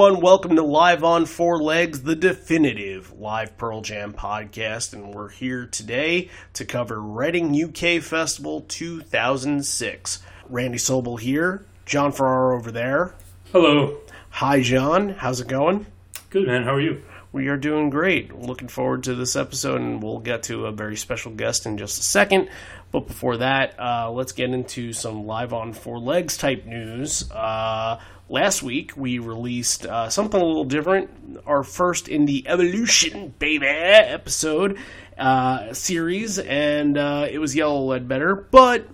Everyone. Welcome to Live on Four Legs, the definitive live Pearl Jam podcast. And we're here today to cover Reading UK Festival 2006. Randy Sobel here, John Farrar over there. Hello. Hi, John. How's it going? Good, man. How are you? We are doing great. Looking forward to this episode, and we'll get to a very special guest in just a second. But before that, uh, let's get into some live on four legs type news. Uh, last week, we released uh, something a little different. Our first in the Evolution Baby episode uh, series, and uh, it was Yellow Ledbetter. But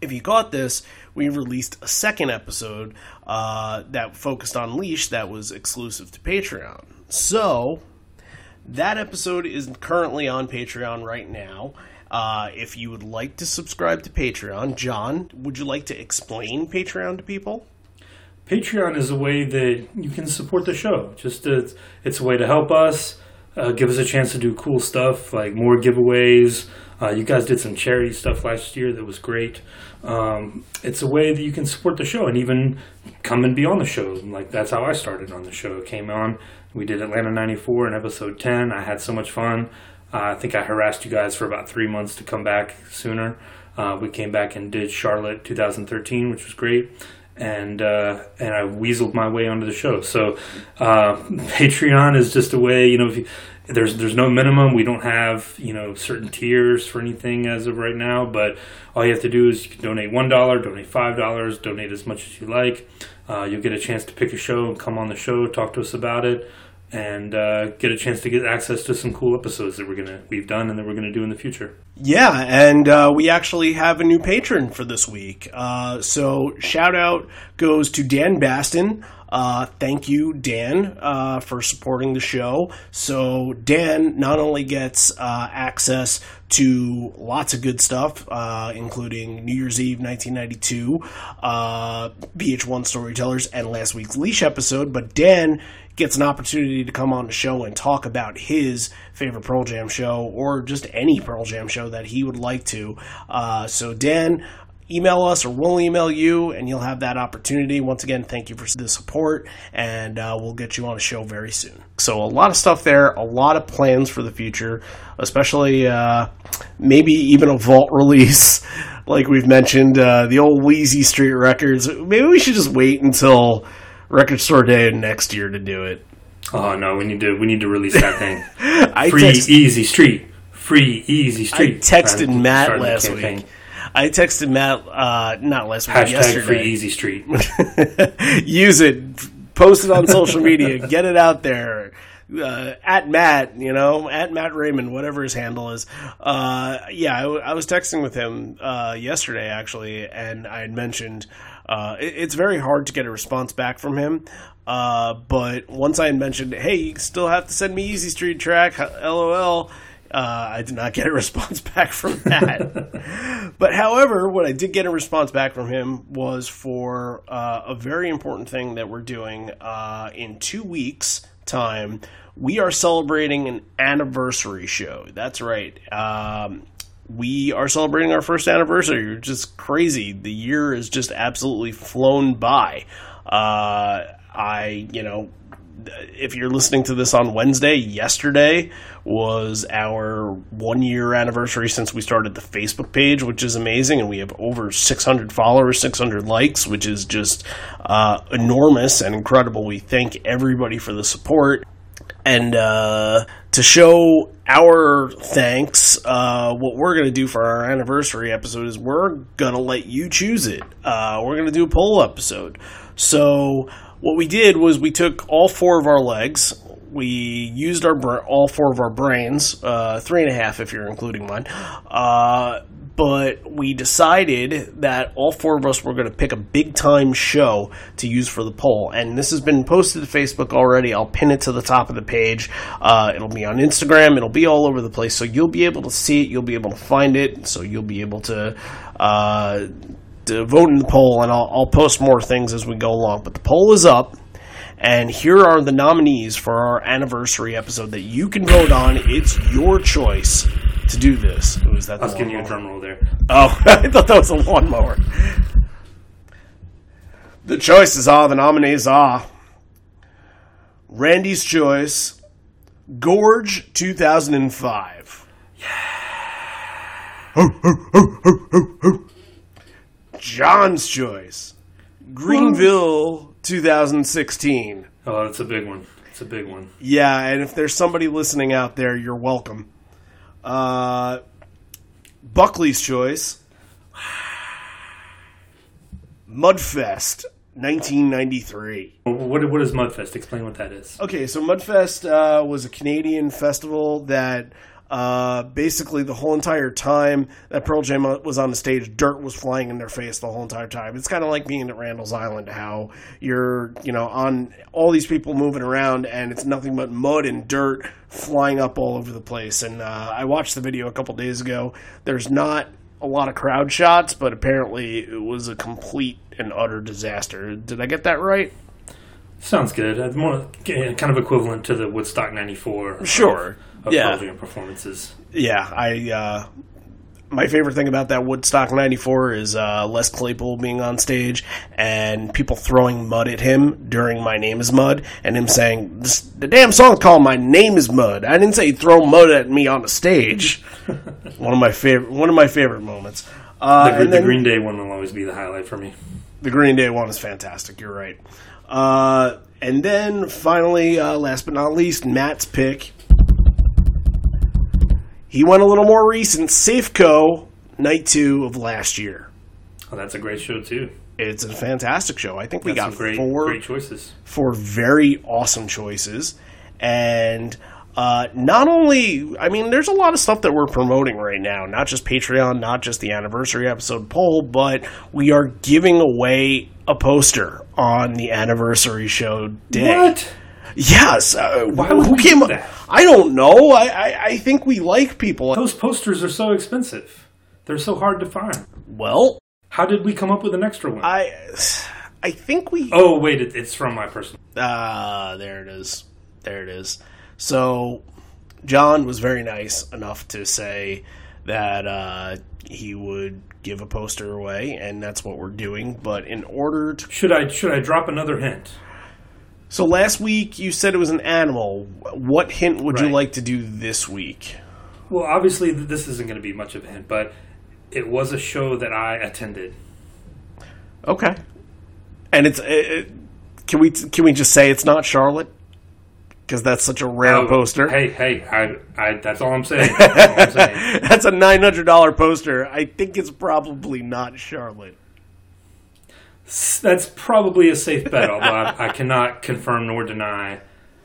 if you caught this, we released a second episode uh, that focused on Leash that was exclusive to Patreon. So, that episode is currently on Patreon right now. Uh, if you would like to subscribe to Patreon, John, would you like to explain Patreon to people? Patreon is a way that you can support the show. Just it's, it's a way to help us, uh, give us a chance to do cool stuff like more giveaways. Uh, you guys did some charity stuff last year that was great. Um, it's a way that you can support the show and even come and be on the show. Like that's how I started on the show. Came on, we did Atlanta '94 in episode 10. I had so much fun. Uh, I think I harassed you guys for about three months to come back sooner. Uh, we came back and did Charlotte 2013, which was great, and uh, and I weaseled my way onto the show. So uh, Patreon is just a way, you know, you, there's there's no minimum. We don't have you know certain tiers for anything as of right now, but all you have to do is you can donate one dollar, donate five dollars, donate as much as you like. Uh, you'll get a chance to pick a show and come on the show, talk to us about it and uh, get a chance to get access to some cool episodes that we're gonna we've done and that we're gonna do in the future. Yeah, and uh, we actually have a new patron for this week. Uh, so shout out goes to Dan Baston. Uh, thank you, Dan, uh, for supporting the show. So Dan not only gets uh, access to lots of good stuff, uh, including New Year's Eve 1992, uh, VH1 Storytellers, and last week's Leash episode, but Dan gets an opportunity to come on the show and talk about his favorite Pearl Jam show or just any Pearl Jam show that he would like to. Uh, so, Dan, email us or we'll email you and you'll have that opportunity. Once again, thank you for the support and uh, we'll get you on a show very soon. So, a lot of stuff there, a lot of plans for the future, especially uh, maybe even a vault release. Like we've mentioned, uh, the old Easy Street Records. Maybe we should just wait until Record Store Day next year to do it. Oh no, we need to we need to release that thing. I Free text- easy street. Free easy street. I texted Matt last week. I texted Matt uh, not last week, Hashtag yesterday. free easy street. Use it, post it on social media, get it out there. Uh, at Matt, you know, at Matt Raymond, whatever his handle is. Uh, yeah, I, w- I was texting with him uh, yesterday actually, and I had mentioned uh, it, it's very hard to get a response back from him. Uh, but once I had mentioned, hey, you still have to send me Easy Street track, lol. Uh, I did not get a response back from that. but however, what I did get a response back from him was for uh, a very important thing that we're doing uh, in two weeks' time. We are celebrating an anniversary show. That's right. Um, we are celebrating our first anniversary. It's just crazy. The year has just absolutely flown by. Uh, I, you know, if you're listening to this on Wednesday, yesterday was our one year anniversary since we started the Facebook page, which is amazing. And we have over 600 followers, 600 likes, which is just uh, enormous and incredible. We thank everybody for the support. And uh, to show our thanks, uh, what we're going to do for our anniversary episode is we're going to let you choose it. Uh, we're going to do a poll episode. So, what we did was we took all four of our legs, we used our all four of our brains, uh, three and a half if you're including mine. Uh, but we decided that all four of us were going to pick a big time show to use for the poll. And this has been posted to Facebook already. I'll pin it to the top of the page. Uh, it'll be on Instagram. It'll be all over the place. So you'll be able to see it. You'll be able to find it. So you'll be able to. Uh, to vote in the poll, and I'll, I'll post more things as we go along. But the poll is up, and here are the nominees for our anniversary episode that you can vote on. It's your choice to do this. Who is that? I was giving you a drum roll there. Oh, I thought that was a lawnmower. The choices are the nominees are Randy's Choice, Gorge 2005. Yeah. John's Choice, Greenville 2016. Oh, that's a big one. It's a big one. Yeah, and if there's somebody listening out there, you're welcome. Uh, Buckley's Choice, Mudfest 1993. What, what is Mudfest? Explain what that is. Okay, so Mudfest uh, was a Canadian festival that uh, basically the whole entire time that Pearl Jam was on the stage, dirt was flying in their face the whole entire time. It's kind of like being at Randall's Island, how you're, you know, on all these people moving around and it's nothing but mud and dirt flying up all over the place. And uh, I watched the video a couple days ago. There's not a lot of crowd shots, but apparently it was a complete and utter disaster. Did I get that right? Sounds good. More kind of equivalent to the Woodstock '94. Sure. Of, of Yeah. Performances. yeah, I uh, my favorite thing about that Woodstock '94 is uh, Les Claypool being on stage and people throwing mud at him during "My Name Is Mud" and him saying, this, "The damn song's called My Name Is Mud." I didn't say throw mud at me on the stage. one of my favorite one of my favorite moments. Uh, The, the then- Green Day one will always be the highlight for me. the Green Day one is fantastic. You're right. Uh, and then finally, uh, last but not least, Matt's pick. He went a little more recent. Safeco Night Two of last year. Oh, that's a great show too. It's a fantastic show. I think we Got got great, four great choices. four very awesome choices, and uh, not only I mean, there's a lot of stuff that we're promoting right now. Not just Patreon, not just the anniversary episode poll, but we are giving away a poster on the anniversary show day. What? Yes. Uh, Why who came do up? that? I don't know. I, I I think we like people. Those posters are so expensive. They're so hard to find. Well, How did we come up with an extra one? I I think we oh, wait, it, it's from my personal. Ah, there it is. There it is. So, John was very nice enough to say that uh, he would give a poster away, and that's what we're doing. But in order to. Should I should I drop another hint? So, last week you said it was an animal. What hint would you like to do this week? Well, obviously this isn't going to be much of a hint, but it was a show that I attended. Okay. And it's. It, it- can we can we just say it's not Charlotte? Because that's such a rare Oh, poster. Hey, hey, I, I, that's all I'm saying. That's all I'm saying. That's a nine hundred dollar poster. I think it's probably not Charlotte. That's probably a safe bet, although I, I cannot confirm nor deny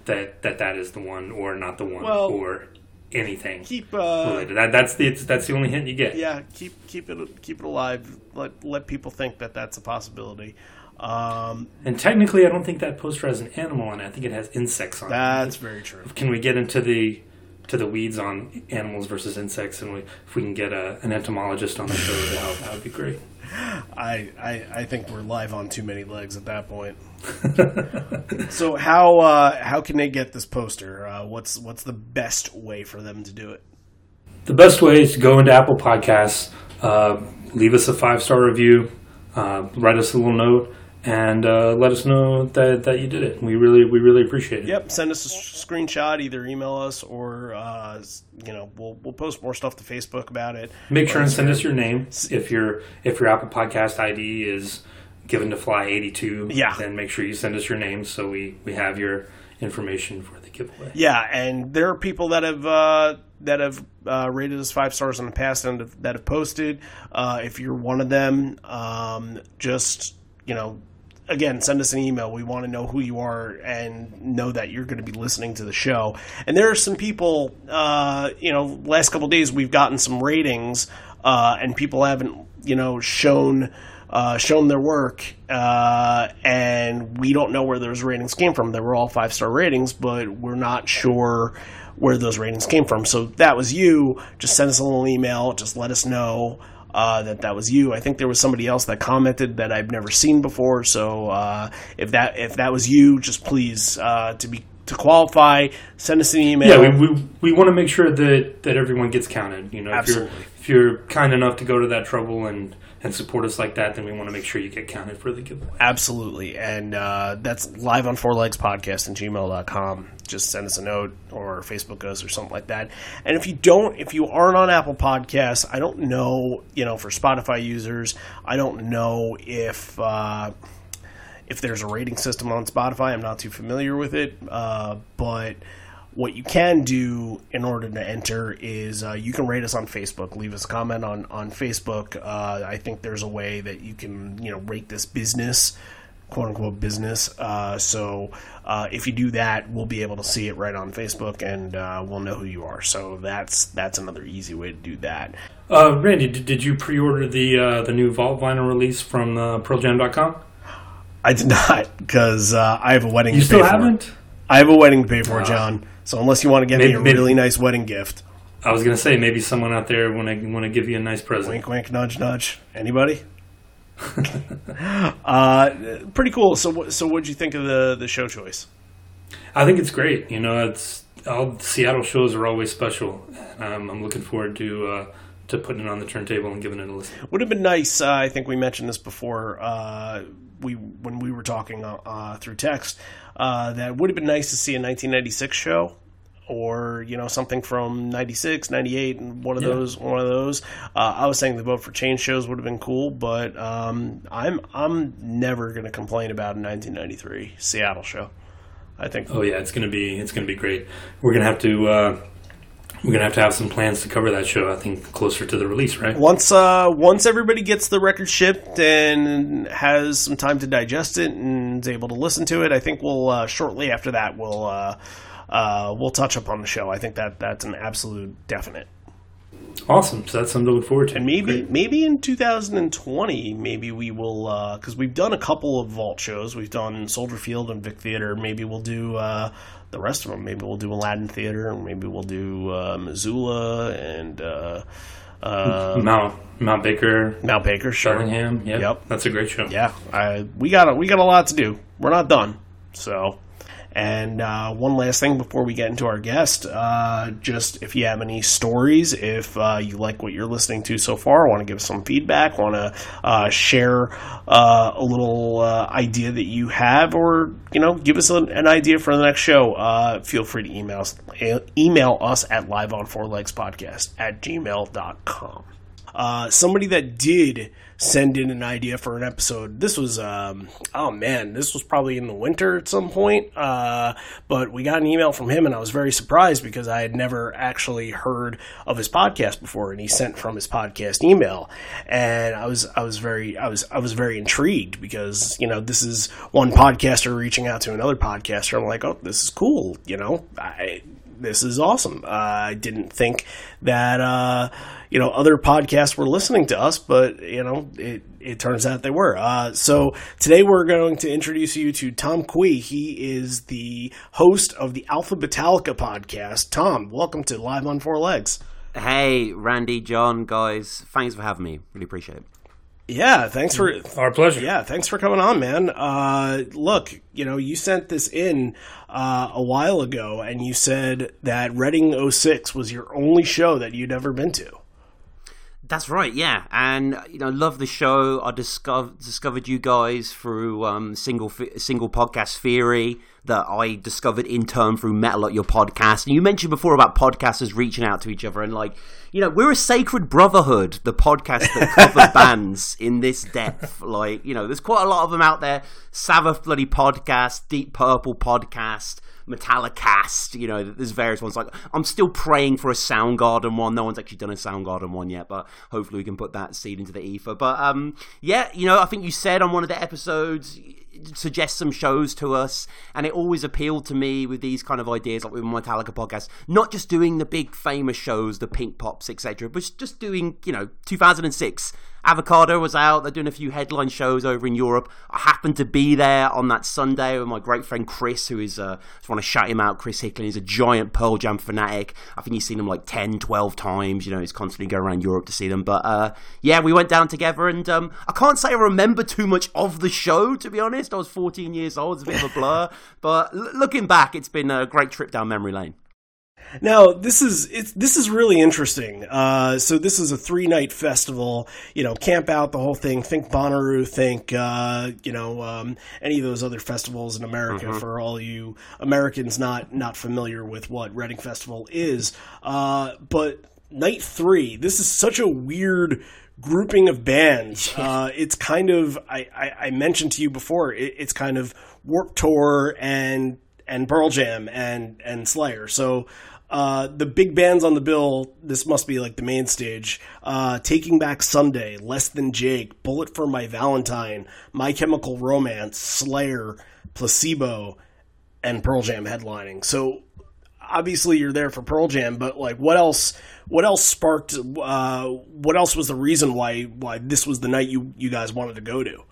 that, that that is the one or not the one Well, or anything Keep uh, related. That, that's the it's, that's the only hint you get. yeah, keep keep it keep it alive. Let let people think that that's a possibility. Um, And technically, I don't think that poster has an animal on it. I think it has insects on it. that's very true. Can we get into the to the weeds on animals versus insects, and we, if we can get a, an entomologist on the show to help, that would be great. I, I I think we're live on too many legs at that point. so how uh, how can they get this poster? Uh, what's what's the best way for them to do it? The best way is to go into Apple Podcasts, uh, leave us a five star review, uh, write us a little note, and uh, let us know that, that you did it. We really we really appreciate it. Yep, send us a screenshot. Either email us or uh, you know we'll we'll post more stuff to Facebook about it. Make sure and send us your name if your if your Apple Podcast ID is given to Fly eighty two. Yeah, then make sure you send us your name so we we have your information for the giveaway. Yeah, and there are people that have uh, that have uh, rated us five stars in the past and that have posted. Uh, if you're one of them, um, just you know again, send us an email. We want to know who you are and know that you're going to be listening to the show. And there are some people, uh, you know, last couple days we've gotten some ratings, uh, and people haven't, you know, shown. Uh, shown their work, uh, and we don't know where those ratings came from. They were all five star ratings, but we're not sure where those ratings came from. So that was you. Just send us a little email. Just let us know uh, that that was you. I think there was somebody else that commented that I've never seen before. So uh, if that if that was you, just please uh, to be to qualify, send us an email. Yeah, we, we, we want to make sure that, that everyone gets counted. You know, Absolutely. if you're if you're kind enough to go to that trouble and and support us like that, then we want to make sure you get counted for the giveaway. Absolutely. And uh, that's live on four legs podcast and gmail.com. Just send us a note or Facebook us or something like that. And if you don't, if you aren't on Apple Podcasts, I don't know, you know, for Spotify users, I don't know if. Uh, if there's a rating system on Spotify, I'm not too familiar with it, uh, but what you can do in order to enter is uh, you can rate us on Facebook, leave us a comment on on Facebook. Uh, I think there's a way that you can you know rate this business, quote unquote business. Uh, so uh, if you do that, we'll be able to see it right on Facebook, and uh, we'll know who you are. So that's that's another easy way to do that. Uh, Randy, did, did you pre-order the the new Vault vinyl release from uh, PearlJam.com? I did not because I have a wedding. You still haven't? For. I have a wedding to pay for, John. So unless you want to get Maybe- me a maybe- really nice wedding gift, I was gonna say maybe someone out there want to want to give you a nice present. wink, wink, nudge, nudge. Anybody? uh, pretty cool. So, what- so what'd you think of the the show choice? I think it's great. You know, it's all Seattle shows are always special. Um, I'm looking forward to uh, to putting it on the turntable and giving it a listen. Would have been nice. Uh, I think we mentioned this before. Uh, we when we were talking uh, uh, through text. Uh, that would have been nice to see a 1996 show. Or you know something from 96, 98, and one of Yeah. those. One of those. Uh, I was saying the vote for change shows would have been cool, but um, I'm I'm never going to complain about a 1993 Seattle show. I think Oh yeah, it's gonna be it's gonna be great. We're gonna have to uh, we're gonna have to have some plans to cover that show. I think closer to the release, right? once uh, once everybody gets the record shipped and has some time to digest it and is able to listen to it, I think we'll uh, shortly after that we'll uh, uh, we'll touch up on the show. I think that that's an absolute definite. Awesome. So that's something to look forward to. And maybe maybe in 2020, maybe we will because we've done a couple of vault shows. We've done Soldier Field and Vic Theater. Maybe we'll do uh, the rest of them. Maybe we'll do Aladdin Theater. and Maybe we'll do uh, Missoula and uh, uh, Mount Mount Baker, Mount Baker. Sure. Yep. Yep. That's a great show. yeah, I, we got a, we got a lot to do. We're not done. So, and uh, one last thing before we get into our guest, uh, just if you have any stories, if uh, you like what you're listening to so far, want to give us some feedback, want to uh, share uh, a little uh, idea that you have, or you know, give us an, an idea for the next show, feel free to email us, email us at live on four legs podcast at gmail.com uh, somebody that did send in an idea for an episode. This was, um, oh man, this was probably in the winter at some point. Uh, but we got an email from him, and I was very surprised because I had never actually heard of his podcast before, and he sent from his podcast email, and I was, I was very, I was, I was very intrigued because you know this is one podcaster reaching out to another podcaster. I'm like, oh, this is cool, you know, I this is awesome. Uh, I didn't think that uh, you know other podcasts were listening to us, but you know it, it turns out they were. Uh, so today we're going to introduce you to Tom Quee. He is the host of the Alpha Metallica podcast. Tom, welcome to Live on Four Legs. Hey, Randy, John, guys, thanks for having me. Really appreciate it. Yeah, thanks for Our pleasure. Yeah, thanks for coming on, man. Uh, look, you know, you sent this in uh, a while ago, and you said that Reading 06 was your only show that you'd ever been to. That's right, yeah, and you know, love the show. I discovered discovered you guys through um, single single podcast theory that I discovered in turn through Metal at your podcast. And you mentioned before about podcasters reaching out to each other and like, you know, we're a sacred brotherhood. The podcast that cover bands in this depth, like, you know, there's quite a lot of them out there. Sabbath bloody podcast, Deep Purple podcast. Metallicast, you know, there's various ones. Like, I'm still praying for a Soundgarden one. No one's actually done a Soundgarden one yet, but hopefully we can put that seed into the ether. But um, yeah, you know, I think you said on one of the episodes, suggest some shows to us, and it always appealed to me with these kind of ideas, like with Metallica podcast, not just doing the big famous shows, the Pink Pops, etc., but just doing, you know, 2006 Avocado was out. They're doing a few headline shows over in Europe. I happened to be there on that Sunday with my great friend Chris, who is, uh, just want to shout him out. Chris Hicklin is a giant Pearl Jam fanatic. I think he's seen them like 10, 12 times. You know, he's constantly going around Europe to see them. But uh, yeah, we went down together, and um, I can't say I remember too much of the show, to be honest. I was 14 years old. It's a bit of a blur. but l- looking back, it's been a great trip down memory lane. Now this is it's this is really interesting. Uh, so this is a three night festival. You know, camp out the whole thing. Think Bonnaroo. Think uh, you know um, any of those other festivals in America. Mm-hmm. For all you Americans not not familiar with what Reading Festival is, uh, but night three. This is such a weird grouping of bands. Uh, it's kind of I, I, I, mentioned to you before. It, it's kind of Warped Tour and and Pearl Jam and and Slayer. So uh, the big bands on the bill, this must be like the main stage. Uh, Taking Back Sunday, Less Than Jake, Bullet for My Valentine, My Chemical Romance, Slayer, Placebo, and Pearl Jam headlining. So obviously you're there for Pearl Jam, but like what else? What else sparked? Uh, what else was the reason why why this was the night you you guys wanted to go to?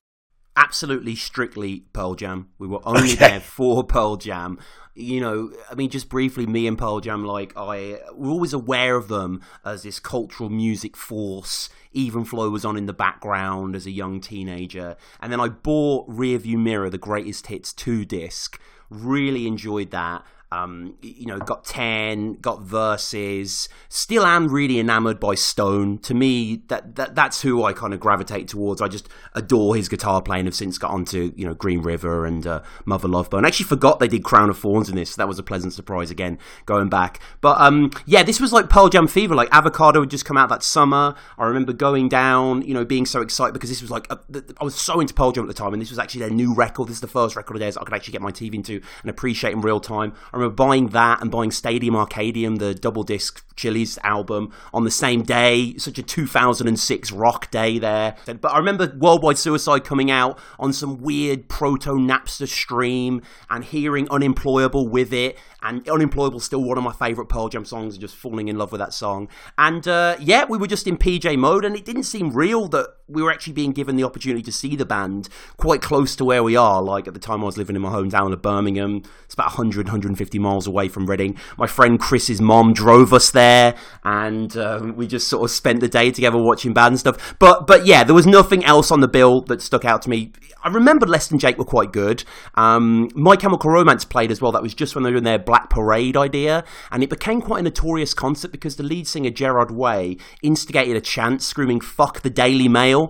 Absolutely, strictly Pearl Jam. We were only okay. there for Pearl Jam you know, I mean, just briefly, me and Pearl Jam, like, I we're always aware of them as this cultural music force. Even Flow was on in the background as a young teenager, and then I bought Rearview Mirror, the Greatest Hits two disc. Really enjoyed that. Um, you know, got 10, got verses. Still am really enamored by Stone. To me, that, that that's who I kind of gravitate towards. I just adore his guitar playing. Have since got onto, you know, Green River and uh, Mother Love Bone. I actually forgot they did Crown of Thorns in this. So That was a pleasant surprise again, going back. But um, yeah, this was like Pearl Jam fever. Like Avocado had just come out that summer. I remember going down, you know, being so excited because this was like, a, I was so into Pearl Jam at the time, and this was actually their new record. This is the first record of theirs I could actually get my teeth into and appreciate in real time. I buying that and buying Stadium Arcadium, the double disc Chili's album, on the same day. Such a 2006 rock day there. But I remember Worldwide Suicide coming out on some weird proto Napster stream and hearing Unemployable with it. And Unemployable still one of my favourite Pearl Jam songs, and just falling in love with that song. And uh, yeah, we were just in PJ mode, and it didn't seem real that we were actually being given the opportunity to see the band quite close to where we are. Like at the time I was living in my hometown of Birmingham, it's about 100, 150 miles away from Reading. My friend Chris's mom drove us there, and um, we just sort of spent the day together watching band stuff. But but yeah, there was nothing else on the bill that stuck out to me. I remember Less Than Jake were quite good. Um, My Chemical Romance played as well. That was just when they were in their Black Parade idea, and it became quite a notorious concert because the lead singer Gerard Way instigated a chant screaming "Fuck the Daily Mail."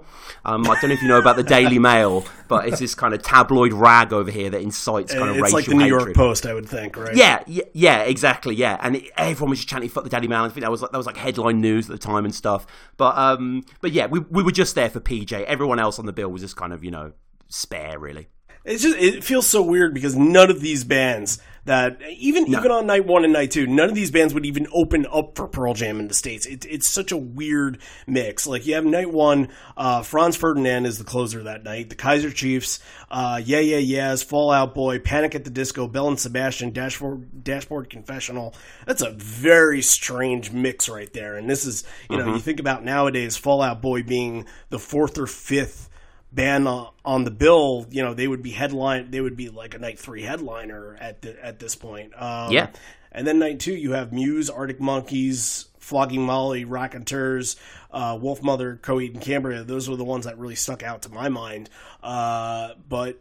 Um, I don't know if you know about the Daily Mail, but it's this kind of tabloid rag over here that incites kind of it's racial like the New hatred. York Post, I would think, right? Yeah, yeah, yeah exactly, yeah. And it, everyone was just chanting "fuck the Daily Mail." I think that was like, that was like headline news at the time and stuff. But um, but yeah, we we were just there for PJ. Everyone else on the bill was just kind of you know spare, really. It's just it feels so weird because none of these bands that even no. even on night one and night two, none of these bands would even open up for Pearl Jam in the states. It, it's such a weird mix. Like you have night one, uh, Franz Ferdinand is the closer that night. The Kaiser Chiefs, uh, Yeah Yeah Yeahs, Fall Out Boy, Panic at the Disco, Belle and Sebastian, Dashboard Dashboard Confessional. That's a very strange mix right there. And this is you know mm-hmm. you think about nowadays Fall Out Boy being the fourth or fifth band on the bill, you know, they would be headline. They would be like a night three headliner at the, at this point. Um, yeah. And then night two, you have Muse, Arctic Monkeys, Flogging Molly, Raconteurs, uh, Wolfmother, Coheed and Cambria. Those were the ones that really stuck out to my mind. Uh, but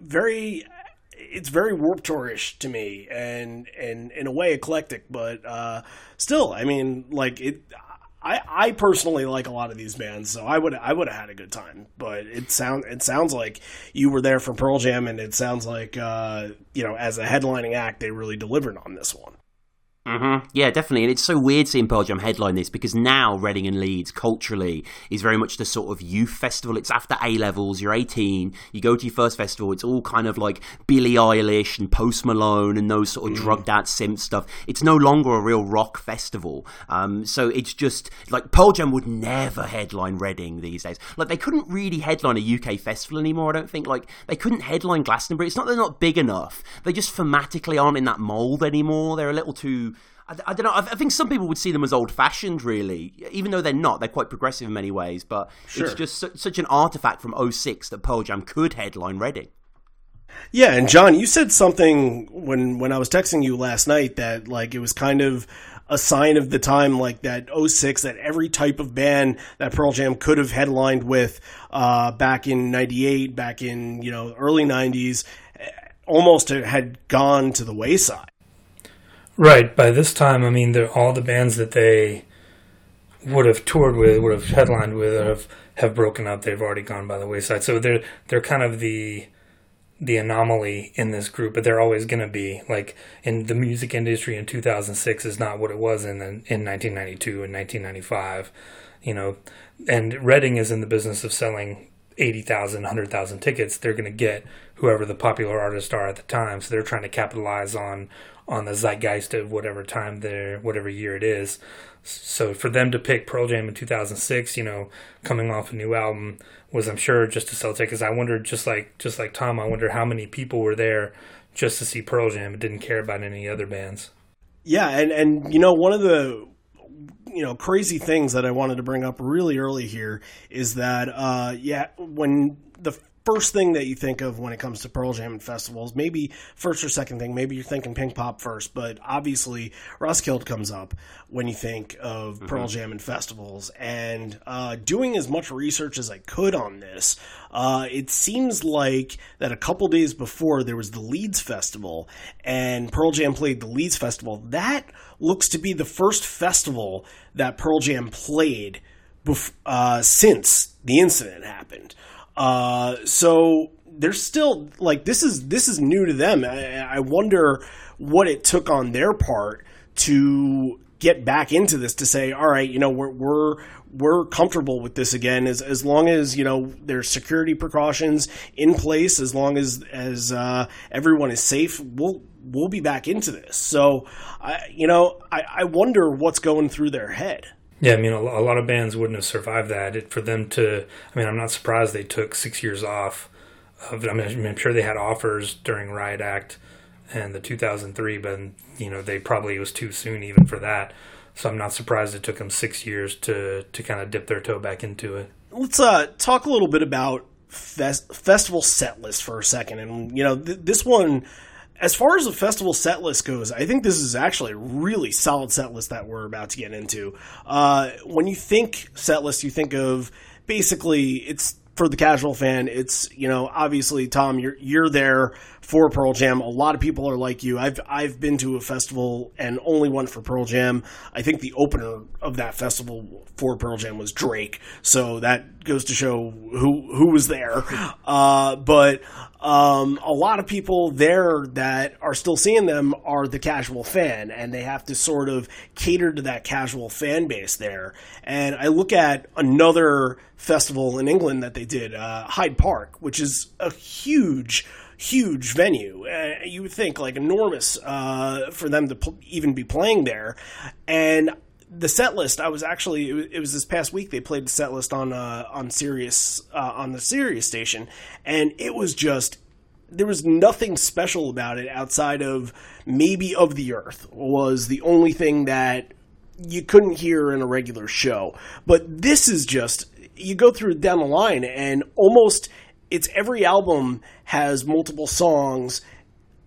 very, it's very Warped Tourish to me, and and in a way eclectic, but uh, still, I mean, like it. I, I personally like a lot of these bands, so I would I would have had a good time. But it sound it sounds like you were there for Pearl Jam, and it sounds like uh, you know as a headlining act, they really delivered on this one. Mm-hmm. Yeah, definitely. And it's so weird seeing Pearl Jam headline this because now Reading and Leeds culturally is very much the sort of youth festival. It's after A levels, you're 18, you go to your first festival, it's all kind of like Billie Eilish and Post Malone and those sort of mm. drugged out synth stuff. It's no longer a real rock festival. Um, so it's just like Pearl Jam would never headline Reading these days. Like they couldn't really headline a UK festival anymore, I don't think. Like they couldn't headline Glastonbury. It's not they're not big enough. They just thematically aren't in that mold anymore. They're a little too I, I, don't know. I, think some people would see them as old fashioned, really, even though they're not. They're quite progressive in many ways, but sure. it's just su- such an artifact from 06 that Pearl Jam could headline Reading. Yeah, and John, you said something when when I was texting you last night that like it was kind of a sign of the time, like that 06, that every type of band that Pearl Jam could have headlined with uh, back in '98, back in you know early '90s, eh, almost had gone to the wayside. Right. By this time, I mean, all the bands that they would have toured with, would have headlined with, have have broken up. They've already gone by the wayside. So they're they're kind of the the anomaly in this group, but they're always going to be like in the music industry in 2006 is not what it was in in 1992 and 1995, you know. And Reading is in the business of selling 80,000, 100,000 tickets. They're going to get whoever the popular artists are at the time. So they're trying to capitalize on on the zeitgeist of whatever time they're whatever year it is. So for them to pick Pearl Jam in 2006, you know, coming off a new album was I'm sure just to sell tickets. I wonder just like just like Tom, I wonder how many people were there just to see Pearl Jam and didn't care about any other bands. Yeah, and and you know one of the you know crazy things that I wanted to bring up really early here is that uh yeah when the first thing that you think of when it comes to Pearl Jam and festivals. Maybe first or second thing. Maybe you're thinking Pinkpop first, but obviously Roskilde comes up when you think of mm-hmm. Pearl Jam and festivals. And uh, doing as much research as I could on this, uh, it seems like that a couple days before there was the Leeds Festival, and Pearl Jam played the Leeds Festival. That looks to be the first festival that Pearl Jam played. Bef- uh, since the incident happened. Uh, so they're still like this is this is new to them. I, I wonder what it took on their part to get back into this to say, all right, you know, we're we're we're comfortable with this again as as long as you know there's security precautions in place, as long as as uh, everyone is safe, we'll we'll be back into this. So, I you know, I, I wonder what's going through their head. Yeah, I mean, a, lot of bands wouldn't have survived that. It, for them to, I mean, I'm not surprised they took six years off. Of, I mean, I'm sure they had offers during Riot Act and the 2003, but you know, they probably it was too soon even for that. So I'm not surprised it took them six years to to kind of dip their toe back into it. Let's uh, talk a little bit about fest- festival set list for a second, and you know, th- this one as far as the festival set list goes, I think this is actually a really solid set list that we're about to get into. Uh, when you think set list, you think of basically it's for the casual fan. It's you know obviously Tom, you're you're there for Pearl Jam. A lot of people are like you. I've I've been to a festival and only one for Pearl Jam. I think the opener of that festival for Pearl Jam was Drake, so that goes to show who who was there. Uh, but um, a lot of people there that are still seeing them are the casual fan, and they have to sort of cater to that casual fan base there. And I look at another festival in England that they did, uh, Hyde Park, which is a huge huge venue. Uh, you would think like enormous uh, for them to pl- even be playing there. And the set list, I was actually it was, this past week they played the set list on uh, on Sirius uh, on the Sirius station, and it was just there was nothing special about it outside of maybe of the Earth was the only thing that you couldn't hear in a regular show. But this is just you go through down the line and almost it's every album has multiple songs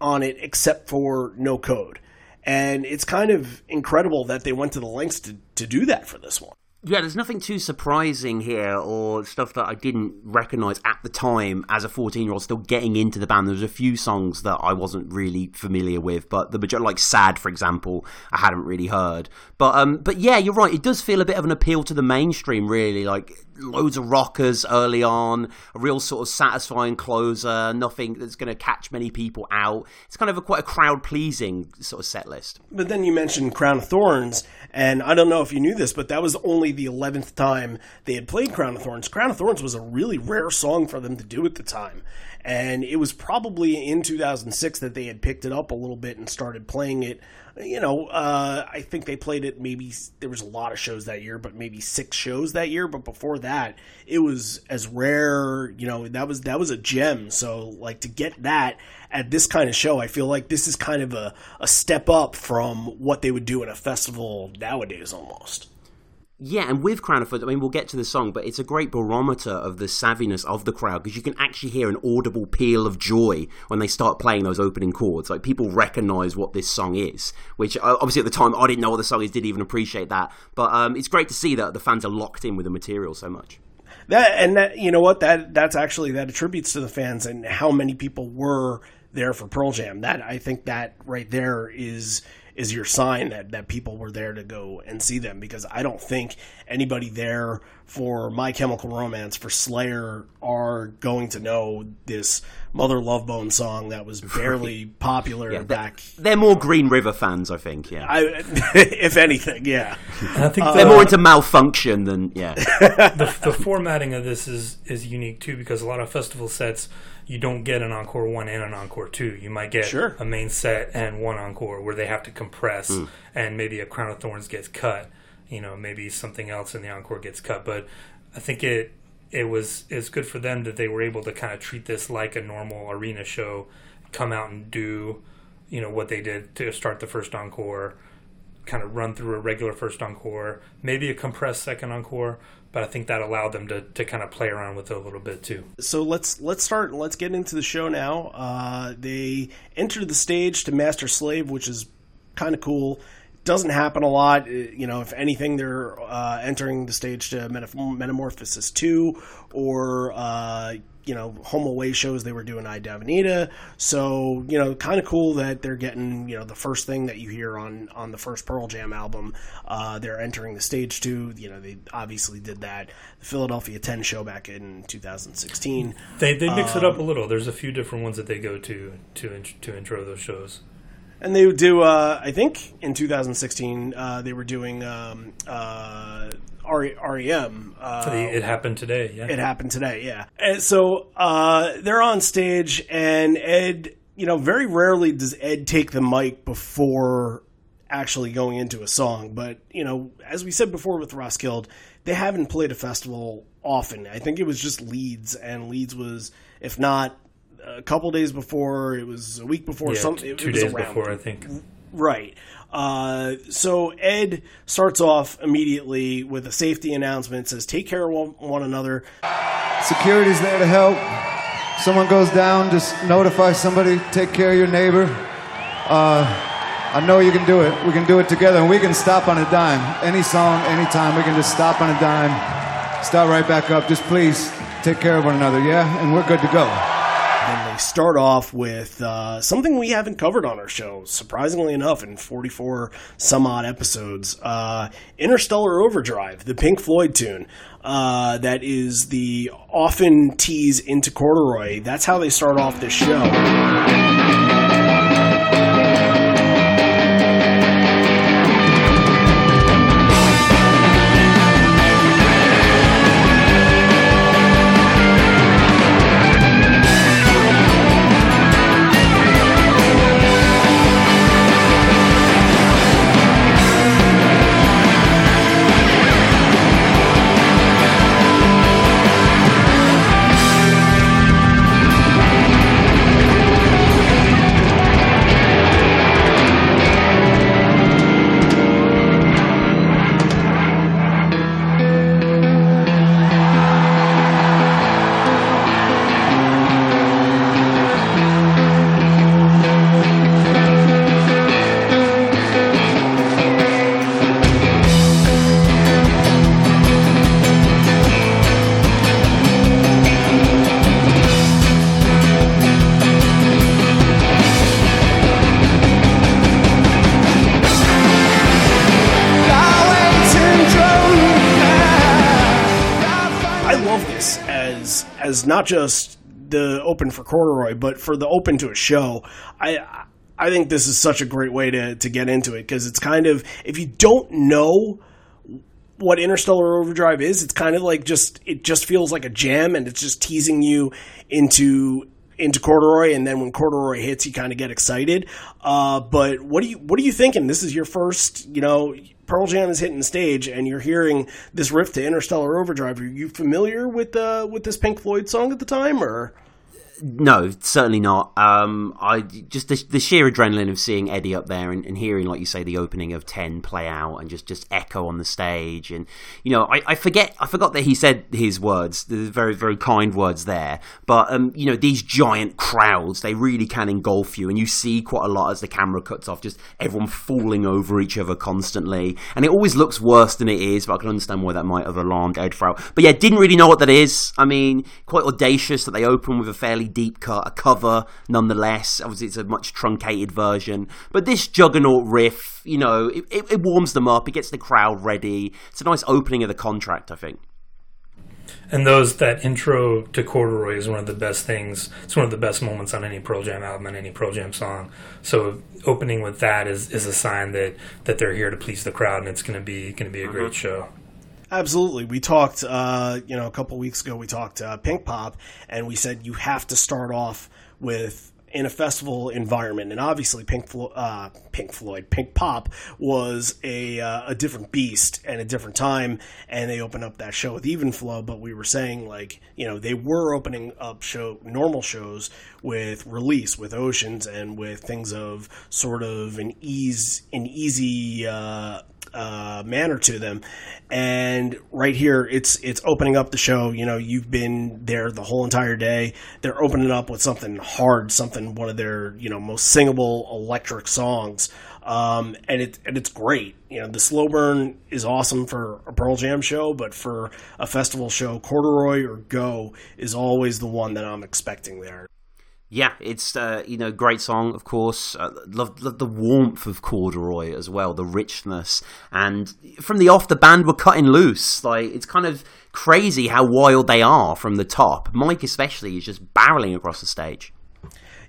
on it except for no code and it's kind of incredible that they went to the lengths to, to do that for this one. Yeah, there's nothing too surprising here or stuff that I didn't recognize at the time as a 14 year old still getting into the band. There was a few songs that I wasn't really familiar with, but the majority, like Sad, for example, I hadn't really heard. But um, but yeah, you're right. It does feel a bit of an appeal to the mainstream, really. Like loads of rockers early on, a real sort of satisfying closer, nothing that's going to catch many people out. It's kind of a quite a crowd pleasing sort of set list. But then you mentioned Crown of Thorns, and I don't know if you knew this, but that was only the 11th time they had played Crown of Thorns. Crown of Thorns was a really rare song for them to do at the time. And it was probably in 2006 that they had picked it up a little bit and started playing it. You know, uh, I think they played it maybe, there was a lot of shows that year, but maybe six shows that year. But before that, it was as rare, you know, that was, that was a gem. So, like, to get that at this kind of show, I feel like this is kind of a, a step up from what they would do in a festival nowadays almost. Yeah, and with Crown of Thorns, I mean, we'll get to the song, but it's a great barometer of the savviness of the crowd because you can actually hear an audible peal of joy when they start playing those opening chords. Like people recognize what this song is, which uh, obviously at the time I didn't know what the song is, didn't even appreciate that. But um, it's great to see that the fans are locked in with the material so much. That and that you know what that that's actually that attributes to the fans and how many people were there for Pearl Jam. That I think that right there is is your sign that, that people were there to go and see them because I don't think anybody there for My Chemical Romance for Slayer are going to know this Mother Love Bone song that was barely popular Yeah, back. They're more Green River fans, I think. Yeah, I, if anything, yeah. I think uh, they're more into Malfunkshun than yeah. the, the formatting of this is is unique too because a lot of festival sets you don't get an encore one and an encore two. You might get Sure. a main set and one encore where they have to compress, mm. and maybe a crown of thorns gets cut. You know, maybe something else in the encore gets cut. But I think it it was it's good for them that they were able to kind of treat this like a normal arena show, come out and do you know what they did to start the first encore kind of run through a regular first encore, maybe a compressed second encore, but I think that allowed them to, to kind of play around with it a little bit too. so let's let's start let's get into the show now uh, they entered the stage to master slave which is kind of cool doesn't happen a lot Uh, you know if anything they're uh, entering the stage to Metamorph- metamorphosis 2 or uh, you know home away shows they were doing i Davenita. so you know kind of cool that they're getting you know the first thing that you hear on on the first pearl jam album uh, they're entering the stage to you know they obviously did that the philadelphia 10 show back in 2016 They they mix it up a little. There's a few different ones that they go to to to intro those shows. And they would do uh, i think in 2016 uh, they were doing um, uh, R- rem uh, The- it happened today. Yeah. it happened today yeah and so uh, they're on stage and ed you know very rarely does ed take the mic before actually going into a song but you know as we said before with Ross roskilde they haven't played a festival often i think it was just leeds and leeds was if not a couple days before it was a week before yeah, something it, two it was days around before, I think. Right. Uh, so Ed starts off immediately with a safety announcement. Says, "Take care of one, one another." Security's there to help. Someone goes down, just notify somebody. Take care of your neighbor. Uh, I know you can do it. We can do it together, and we can stop on a dime. Any song, anytime, we can just stop on a dime, start right back up. Just please take care of one another, yeah? And we're good to go. They start off with uh, something we haven't covered on our show, surprisingly enough, in 44 some odd episodes. Uh, Interstellar Overdrive, the Pink Floyd tune. Uh, that is the often tease into corduroy. That's how they start off this show. Not just the open for corduroy, but for the open to a show. I I think this is such a great way to to get into it because it's kind of if you don't know what Interstellar Overdrive is, it's kind of like just it just feels like a jam and it's just teasing you into into corduroy and then when corduroy hits you kind of get excited uh, but what do you what are you thinking this is your first you know pearl jam is hitting the stage and you're hearing this riff to interstellar overdrive. Are you familiar with uh, with this pink floyd song at the time or no, certainly not. Um, I just the, the, sheer adrenaline of seeing Eddie up there and, and, hearing, like you say, the opening of Ten play out and just, just echo on the stage, and you know, I, I forget, I forgot that he said his words, the very very kind words there. But um, you know, these giant crowds, they really can engulf you, and you see quite a lot as the camera cuts off, just everyone falling over each other constantly, and it always looks worse than it is. But I can understand why that might have alarmed Ed Farrell. But yeah, didn't really know what that is. I mean, quite audacious that they open with a fairly deep cut, a cover nonetheless. Obviously, it's a much truncated version, but this juggernaut riff, you know, it, it, it warms them up. It gets the crowd ready. It's a nice opening of the contract, I think. And those that intro to Corduroy is one of the best things. It's one of the best moments on any Pearl Jam album and any Pearl Jam song. So opening with that is, is a sign that, that they're here to please the crowd, and it's going to be going to be a great mm-hmm. show. Absolutely. We talked, uh, you know, a couple weeks ago, we talked uh, Pinkpop, and we said you have to start off with in a festival environment, and obviously Pink, Flo- uh, Pink Floyd, Pinkpop was a uh, a different beast and a different time, and they opened up that show with Even Flow. But we were saying like you know they were opening up show normal shows with release with Oceans and with things of sort of an ease an easy uh, uh, manner to them. And right here, it's it's opening up the show. You know, you've been there the whole entire day. They're opening up with something hard, something one of their you know most singable electric songs. Um, and it and it's great. You know, the slow burn is awesome for a Pearl Jam show, but for a festival show, Corduroy or Go is always the one that I'm expecting there yeah, it's uh, you know great song, of course. Uh, love, love the warmth of Corduroy as well, the richness, and from the off, the band were cutting loose. Like it's kind of crazy how wild they are from the top. Mike especially is just barreling across the stage.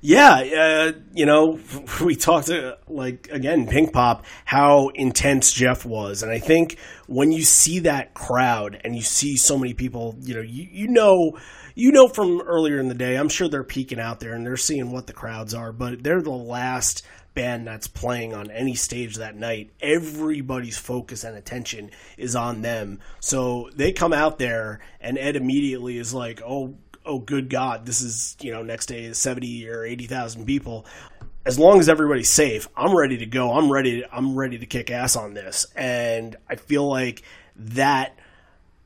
Yeah, uh, you know, we talked uh, like again, Pinkpop, how intense Jeff was, and I think when you see that crowd and you see so many people, you know, you, you know you know from earlier in the day, I'm sure they're peeking out there and they're seeing what the crowds are, but they're the last band that's playing on any stage that night. Everybody's focus and attention is on them. So they come out there and Ed immediately is like, "Oh, oh good god, this is, you know, next day is 70 or 80,000 people." As long as everybody's safe, I'm ready to go. I'm ready to, I'm ready to kick ass on this. And I feel like that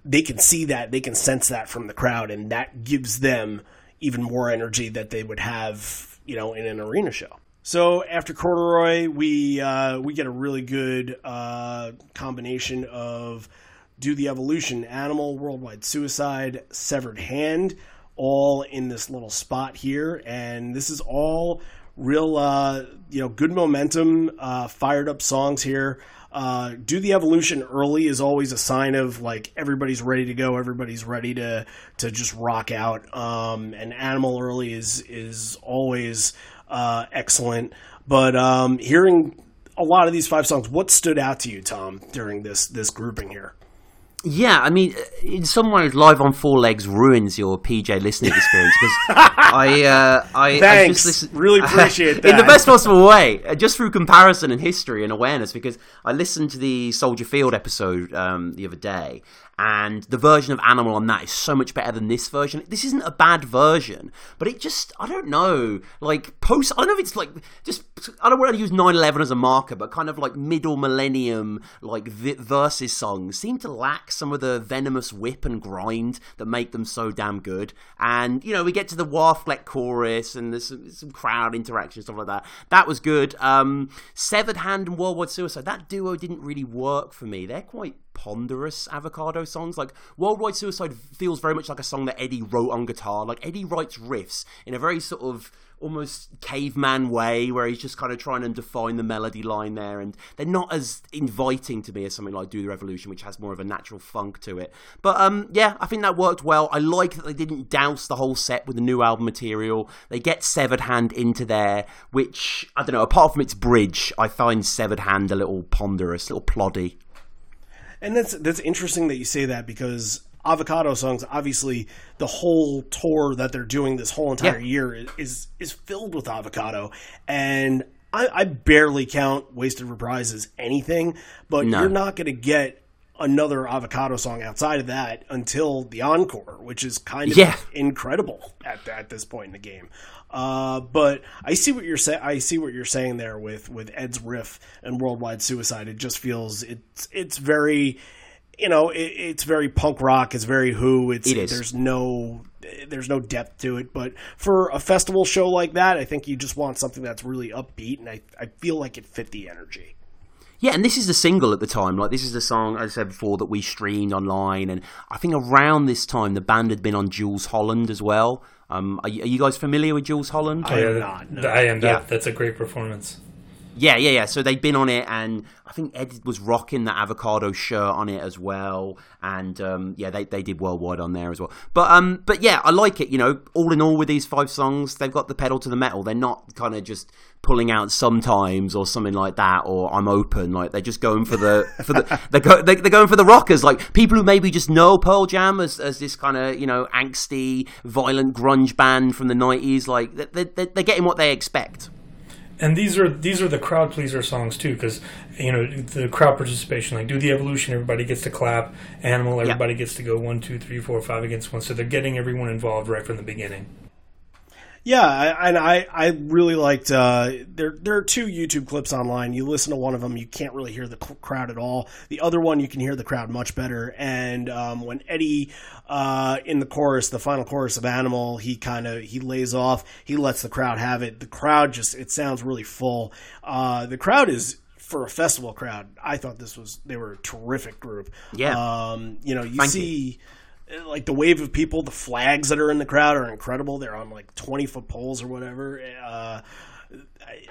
they can see that, they can sense that from the crowd, and that gives them even more energy that they would have, you know, in an arena show. So after Corduroy, we uh, we get a really good uh, combination of Do the Evolution, Animal, Worldwide Suicide, Severed Hand, all in this little spot here, and this is all real, uh, you know, good momentum, uh, fired up songs here. Uh, do the evolution early is always a sign of like everybody's ready to go, everybody's ready to to just rock out. Um, and animal early is is always uh, excellent. But um, hearing a lot of these five songs, what stood out to you, Tom, during this this grouping here? Yeah, I mean, in some ways, live on four legs ruins your PJ listening experience because I, uh, I, Thanks. I just listen, really appreciate that in the best possible way, uh, just through comparison and history and awareness. Because I listened to the Soldier Field episode um, the other day, and the version of Animal on that is so much better than this version. This isn't a bad version, but it just, I don't know, like post, I don't know if it's like, just, I don't want to use 9-11 as a marker, but kind of like middle millennium, like verses songs seem to lack some of the venomous whip and grind that make them so damn good. And, you know, we get to the Warfleck chorus and there's some, some crowd interaction, stuff like that. That was good. Um, Severed Hand and Worldwide Suicide, that duo didn't really work for me. They're quite ponderous avocado songs. Like Worldwide Suicide feels very much like a song that Eddie wrote on guitar. Like Eddie writes riffs in a very sort of almost caveman way where he's just kind of trying to define the melody line there and they're not as inviting to me as something like do the evolution which has more of a natural funk to it but um yeah i think that worked well i like that they didn't douse the whole set with the new album material they get severed hand into there which i don't know apart from its bridge i find severed hand a little ponderous a little ploddy and that's that's interesting that you say that because avocado songs obviously the whole tour that they're doing this whole entire Yeah. year is is filled with avocado and I, I barely count wasted reprise as anything but No. you're not going to get another avocado song outside of that until the encore which is kind of Yeah. incredible at, at this point in the game uh, but I see what you're saying. I see what you're saying there with, with Ed's riff and Worldwide Suicide. It just feels it's it's very you know, it, it's very punk rock. It's very Who. It's It there's no there's no depth to it. But for a festival show like that, I think you just want something that's really upbeat, and I I feel like it fit the energy. Yeah, and this is the single at the time. Like this is the song, as I said before, that we streamed online, and I think around this time the band had been on Jools Holland as well. Um, are, you, are you guys familiar with Jools Holland? I am not, no. I am. That, Yeah. That's a great performance. Yeah, yeah, yeah. So they'd been on it, and I think Ed was rocking the avocado shirt on it as well. And um, yeah, they, they did worldwide on there as well. But um, but yeah, I like it. You know, all in all, with these five songs, they've got the pedal to the metal. They're not kind of just pulling out sometimes or something like that, or I'm open. Like they're just going for the for the they're, go, they, they're going for the rockers. Like people who maybe just know Pearl Jam as, as this kind of you know angsty, violent grunge band from the '90s. Like they, they, they're getting what they expect. And these are these are the crowd pleaser songs too, because you know the crowd participation. Like do the evolution, everybody gets to clap. Animal, everybody gets to go one, two, three, four, five against one. So they're getting everyone involved right from the beginning. Yeah, I- and I, I really liked. Uh, there there are two YouTube clips online. You listen to one of them, you can't really hear the crowd at all. The other one, you can hear the crowd much better. And um, when Eddie uh, in the chorus, the final chorus of Animal, he kind of he lays off. He lets the crowd have it. The crowd just it sounds really full. Uh, the crowd is. For a festival crowd, I thought this was they were a terrific group. Yeah. um, you know, you see like the wave of people, the flags that are in the crowd are incredible. They're on like twenty foot poles or whatever. Uh,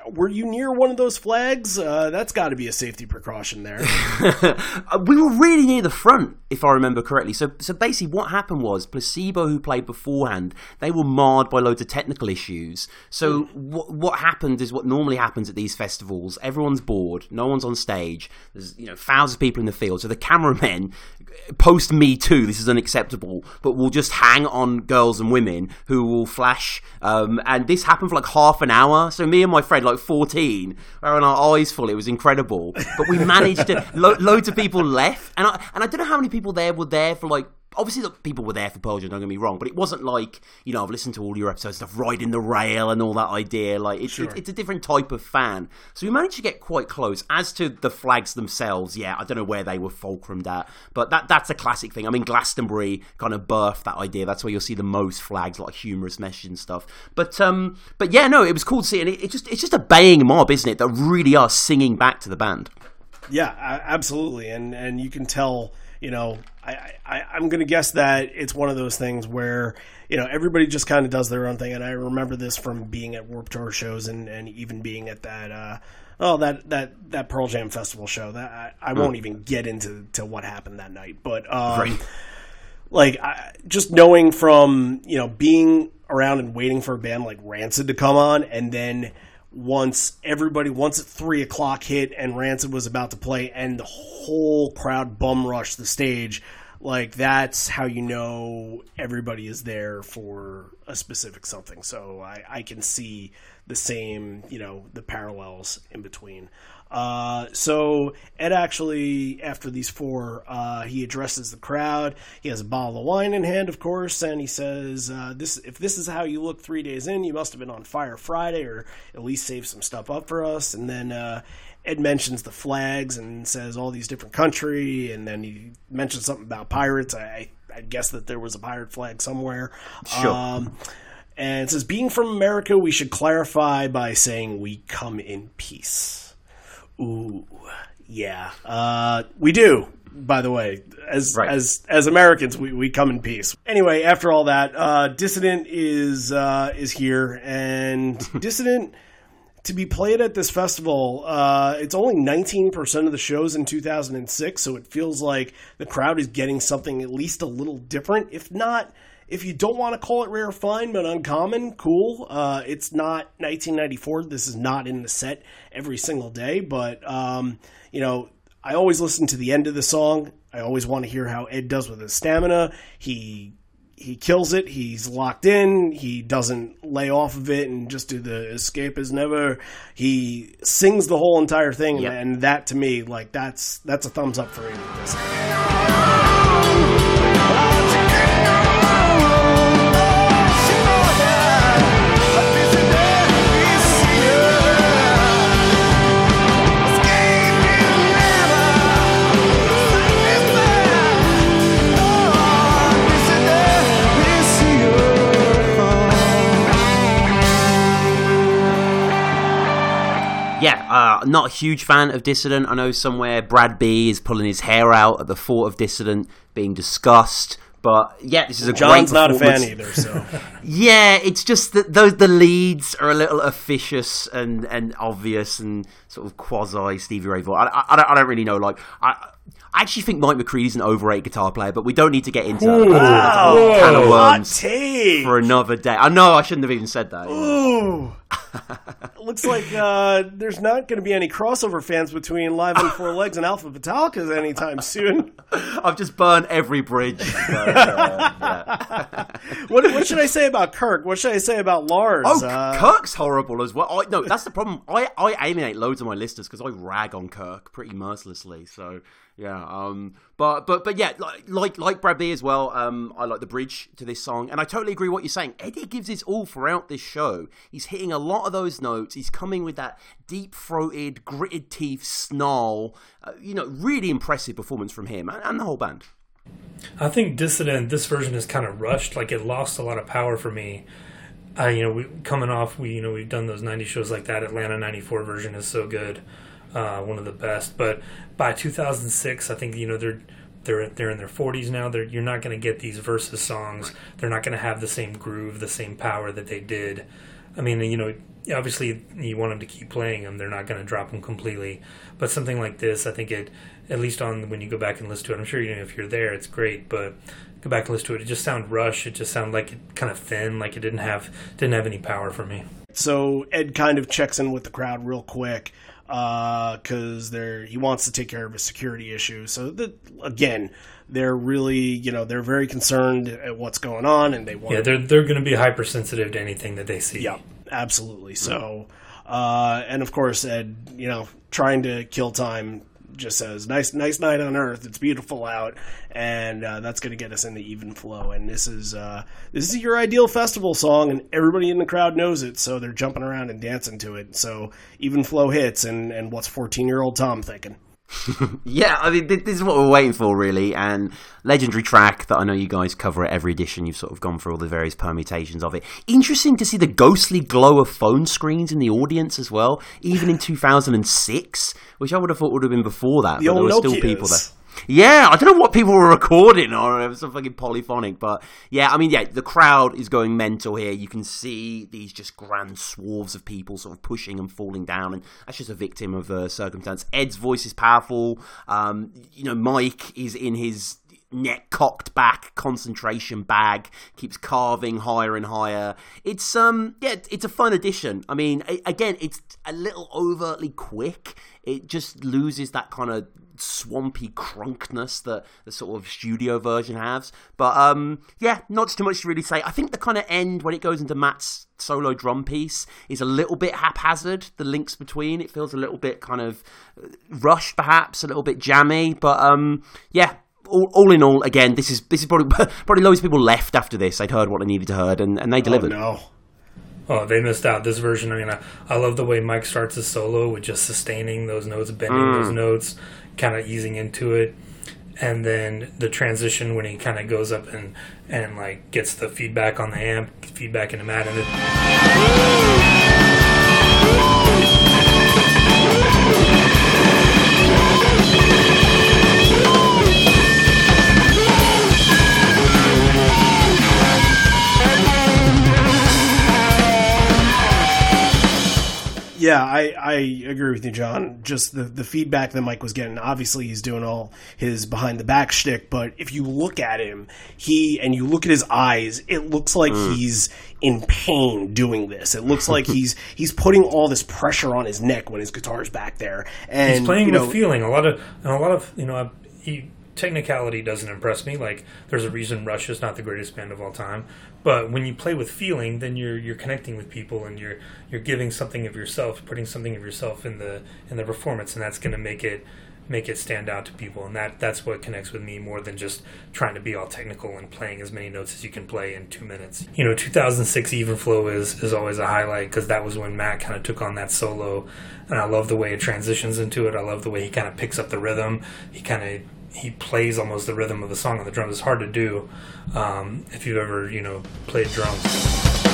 were you near one of those flags? Uh, that's got to be a safety precaution there. Uh, we were really near the front, if I remember correctly. So, so basically, what happened was Placebo, who played beforehand, they were marred by loads of technical issues. So, what what happened is what normally happens at these festivals. Everyone's bored. No one's on stage. There's you know thousands of people in the field. So the cameramen, post Me Too, this is unacceptable. But we'll just hang on girls and women who will flash. Um, and this happened for like half an hour. So me and my friend, like 14, were on our eyes full. It was incredible. But we managed to. Lo- loads of people left, and I and I don't know how many people there were there for like. Obviously, the people were there for Pearl Jam. Don't get me wrong, but it wasn't like you know I've listened to all your episodes, stuff riding the rail and all that idea. Like it's it's, it's a different type of fan. So we managed to get quite close. As to the flags themselves, yeah, I don't know where they were fulcrumed at, but that that's a classic thing. I mean, Glastonbury kind of birthed that idea. That's where you'll see the most flags, like humorous message and stuff. But um, but yeah, no, it was cool to see, and it, it just it's just a baying mob, isn't it? That really are singing back to the band. yeah, absolutely, and and you can tell. You know, I, I I'm going to guess that it's one of those things where you know everybody just kind of does their own thing, and I remember this from being at Warp Tour shows and and even being at that. Uh, Oh, that that that Pearl Jam festival show. That I, I won't even get into to what happened that night, but um, Right. like I, just knowing from you know being around and waiting for a band like Rancid to come on, and then once everybody once at three o'clock hit and Rancid was about to play, and the whole crowd bum rushed the stage. Like that's how you know everybody is there for a specific something. So I, I can see the same, you know, the parallels in between. Uh, so Ed actually, after these four, uh, he addresses the crowd. He has a bottle of wine in hand, of course, and he says, uh, "This, if this is how you look three days in, you must have been on fire Friday, or at least save some stuff up for us." And then uh, Ed mentions the flags and says all these different country, and then he mentions something about pirates. I, I guess that there was a pirate flag somewhere. Sure. Um, and it says, being from America, we should clarify by saying we come in peace. Ooh, yeah, uh, we do. by the way. As Right. as as Americans, we, we come in peace. Anyway, after all that, uh, Dissident is uh, is here, and Dissident to be played at this festival. Uh, it's only 19% of the shows in 2006, so it feels like the crowd is getting something at least a little different. If not, if you don't want to call it rare, fine, but uncommon, cool. Uh, it's not 1994. This is not in the set every single day, but um, you know, I always listen to the end of the song. I always want to hear how Ed does with his stamina. He he kills it. He's locked in. He doesn't lay off of it and just do the escape is never. He sings the whole entire thing, Yep. and that to me, like that's that's a thumbs up for him. Yeah, uh, not a huge fan of Dissident. I know somewhere Brad B is pulling his hair out at the thought of Dissident being discussed. But yeah, this is a John's great not a fan either, so Yeah, it's just that those the leads are a little officious and, and obvious and sort of quasi Stevie Ray Vaughan. I, I, I don't, I don't really know. Like I, I actually think Mike McCready's an overrated guitar player, but we don't need to get into that. That's a can of hot worms for another day. I know I shouldn't have even said that. Ooh. Looks like uh, there's not going to be any crossover fans between Live on Four Legs and Alpha Metallica anytime soon. I've just burned every bridge. But, uh, yeah. What, what should I say about Kirk? What should I say about Lars? Oh, Uh, Kirk's horrible as well. I, no, that's the problem. I, I alienate loads of my listeners because I rag on Kirk pretty mercilessly. So yeah, um, but but but yeah, like like, like Brad B as well. Um, I like the bridge to this song, and I totally agree what you're saying. Eddie gives his all throughout this show. He's hitting a lot of those notes. He's coming with that deep throated, gritted teeth snarl. Uh, you know, really impressive performance from him and, and the whole band. I think Dissident, this version is kind of rushed. Like it lost a lot of power for me. Uh, you know, we coming off, we you know we've done those '90 shows like that. Atlanta '94 version is so good, uh, one of the best. But by 2006, I think you know they're they're they're in their 40s now. They're you're not going to get these versus songs. They're not going to have the same groove, the same power that they did. I mean, you know, obviously you want them to keep playing them. They're not going to drop them completely. But something like this, I think it, at least on when you go back and listen to it, I'm sure you know if you're there, it's great. But go back and listen to it. It just sounded rush. It just sounded like it kind of thin, like it didn't have didn't have any power for me. so Ed kind of checks in with the crowd real quick because they're he wants to take care of a security issue. So that again, they're really you know they're very concerned at what's going on and they want Yeah, they're they're going to be hypersensitive to anything that they see. Yeah, absolutely. So, uh, and of course, Ed, you know, trying to kill time just says, "Nice, nice night on Earth. It's beautiful out," and uh, that's going to get us into even flow. And this is uh, this is your ideal festival song, and everybody in the crowd knows it, so they're jumping around and dancing to it. So even flow hits, and and what's fourteen year old Tom thinking? Yeah, I mean, this is what we're waiting for, really. And legendary track that I know you guys cover at every edition. You've sort of gone through all the various permutations of it. Interesting to see the ghostly glow of phone screens in the audience as well, even in 2006, which I would have thought would have been before that. The but there were still people there. Yeah, I don't know what people were recording or it was some fucking polyphonic, but yeah, I mean, yeah, the crowd is going mental here. You can see these just grand swaths of people sort of pushing and falling down, and that's just a victim of uh, circumstance. Ed's voice is powerful. Um, you know, Mike is in his neck cocked back concentration bag keeps carving higher and higher it's um yeah it's a fun addition i mean again it's a little overtly quick it just loses that kind of swampy crunkness that the sort of studio version has but um yeah not too much to really say i think the kind of end when it goes into matt's solo drum piece is a little bit haphazard the links between it feels a little bit kind of uh, rushed perhaps a little bit jammy but um yeah all, all in all, again, this is this is probably probably loads of people left after this. They'd heard what they needed to heard, and, and they delivered. Oh, no. Oh, they missed out. This version, I mean, I, I love the way Mike starts his solo with just sustaining those notes, bending those notes, kind of easing into it. And then the transition when he kind of goes up and, and like gets the feedback on the amp, feedback into Matt, and it, Yeah, I, I agree with you, John. Just the, the feedback that Mike was getting. Obviously, he's doing all his behind the back shtick, but if you look at him, he and you look at his eyes, it looks like mm. he's in pain doing this. It looks like he's he's putting all this pressure on his neck when his guitar's back there, and he's playing you know, with feeling. A lot of and a lot of you know he technicality doesn't impress me. Like, there's a reason Rush is not the greatest band of all time. But when you play with feeling, then you're you're connecting with people and you're you're giving something of yourself, putting something of yourself in the in the performance, and that's going to make it make it stand out to people. And that that's what connects with me more than just trying to be all technical and playing as many notes as you can play in two minutes. You know, 2006 Even Flow is is always a highlight because that was when Matt kind of took on that solo, and I love the way it transitions into it. I love the way he kind of picks up the rhythm. He kind of he plays almost the rhythm of the song on the drums. It's hard to do um, if you've ever you know played drums.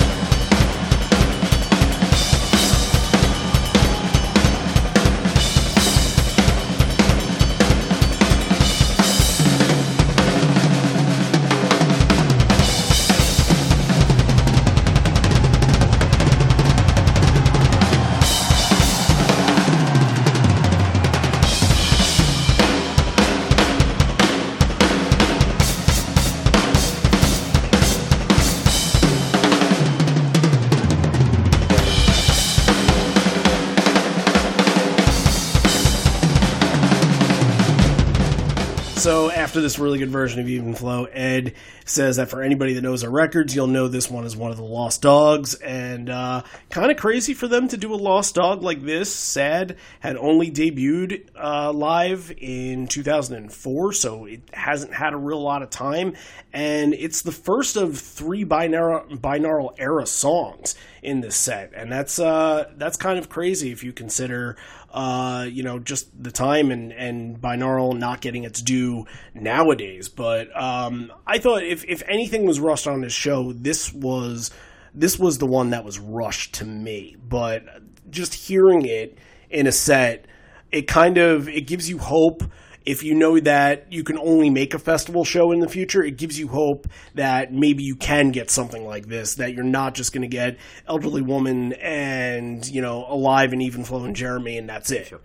After this really good version of Even Flow, Ed says that for anybody that knows our records, you'll know this one is one of the Lost Dogs, and uh, kind of crazy for them to do a Lost Dog like this. Sad had only debuted uh, live in 2004, so it hasn't had a real lot of time, and it's the first of three binaural, binaural era songs in this set, and that's uh, that's kind of crazy if you consider uh, you know, just the time and, and binaural not getting its due nowadays. But um, I thought if, if anything was rushed on this show, this was this was the one that was rushed to me. But just hearing it in a set, it kind of it gives you hope if you know that you can only make a festival show in the future, it gives you hope that maybe you can get something like this, that you're not just going to get Elderly Woman and, you know, Alive and Even Flow and Jeremy and that's it. Sure.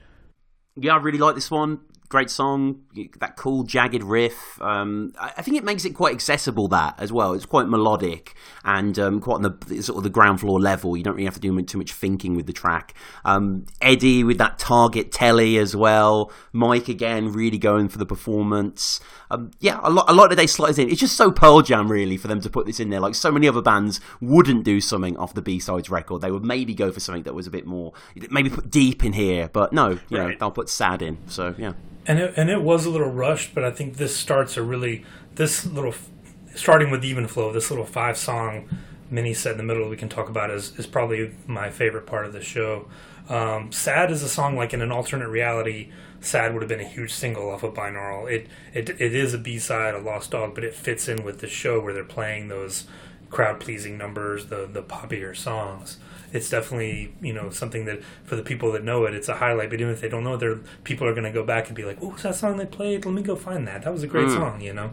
Yeah, I really like this one great song, that cool jagged riff. Um, I think it makes it quite accessible. That as well, it's quite melodic and um, quite on the sort of the ground floor level. You don't really have to do too much thinking with the track. Um, Eddie with that target telly as well. Mike again, really going for the performance. Um, yeah, a lot, a lot of the day slides in. It's just so Pearl Jam really for them to put this in there. Like so many other bands wouldn't do something off the B sides record. They would maybe go for something that was a bit more, maybe put deep in here, but no, you right. know, they'll put sad in. So yeah and it, and it was a little rushed, but I think this starts a really this little starting with even flow. This little five song mini set in the middle we can talk about is is probably my favorite part of the show. Um, Sad is a song like in an alternate reality. Sad would have been a huge single off of Binaural. It it it is a B side, a Lost Dog, but it fits in with the show where they're playing those crowd pleasing numbers, the the poppier songs it's definitely you know something that for the people that know it, it's a highlight. But even if they don't know it, there people are going to go back and be like, "Oh, that song they played? Let me go find that. That was a great mm. song," you know.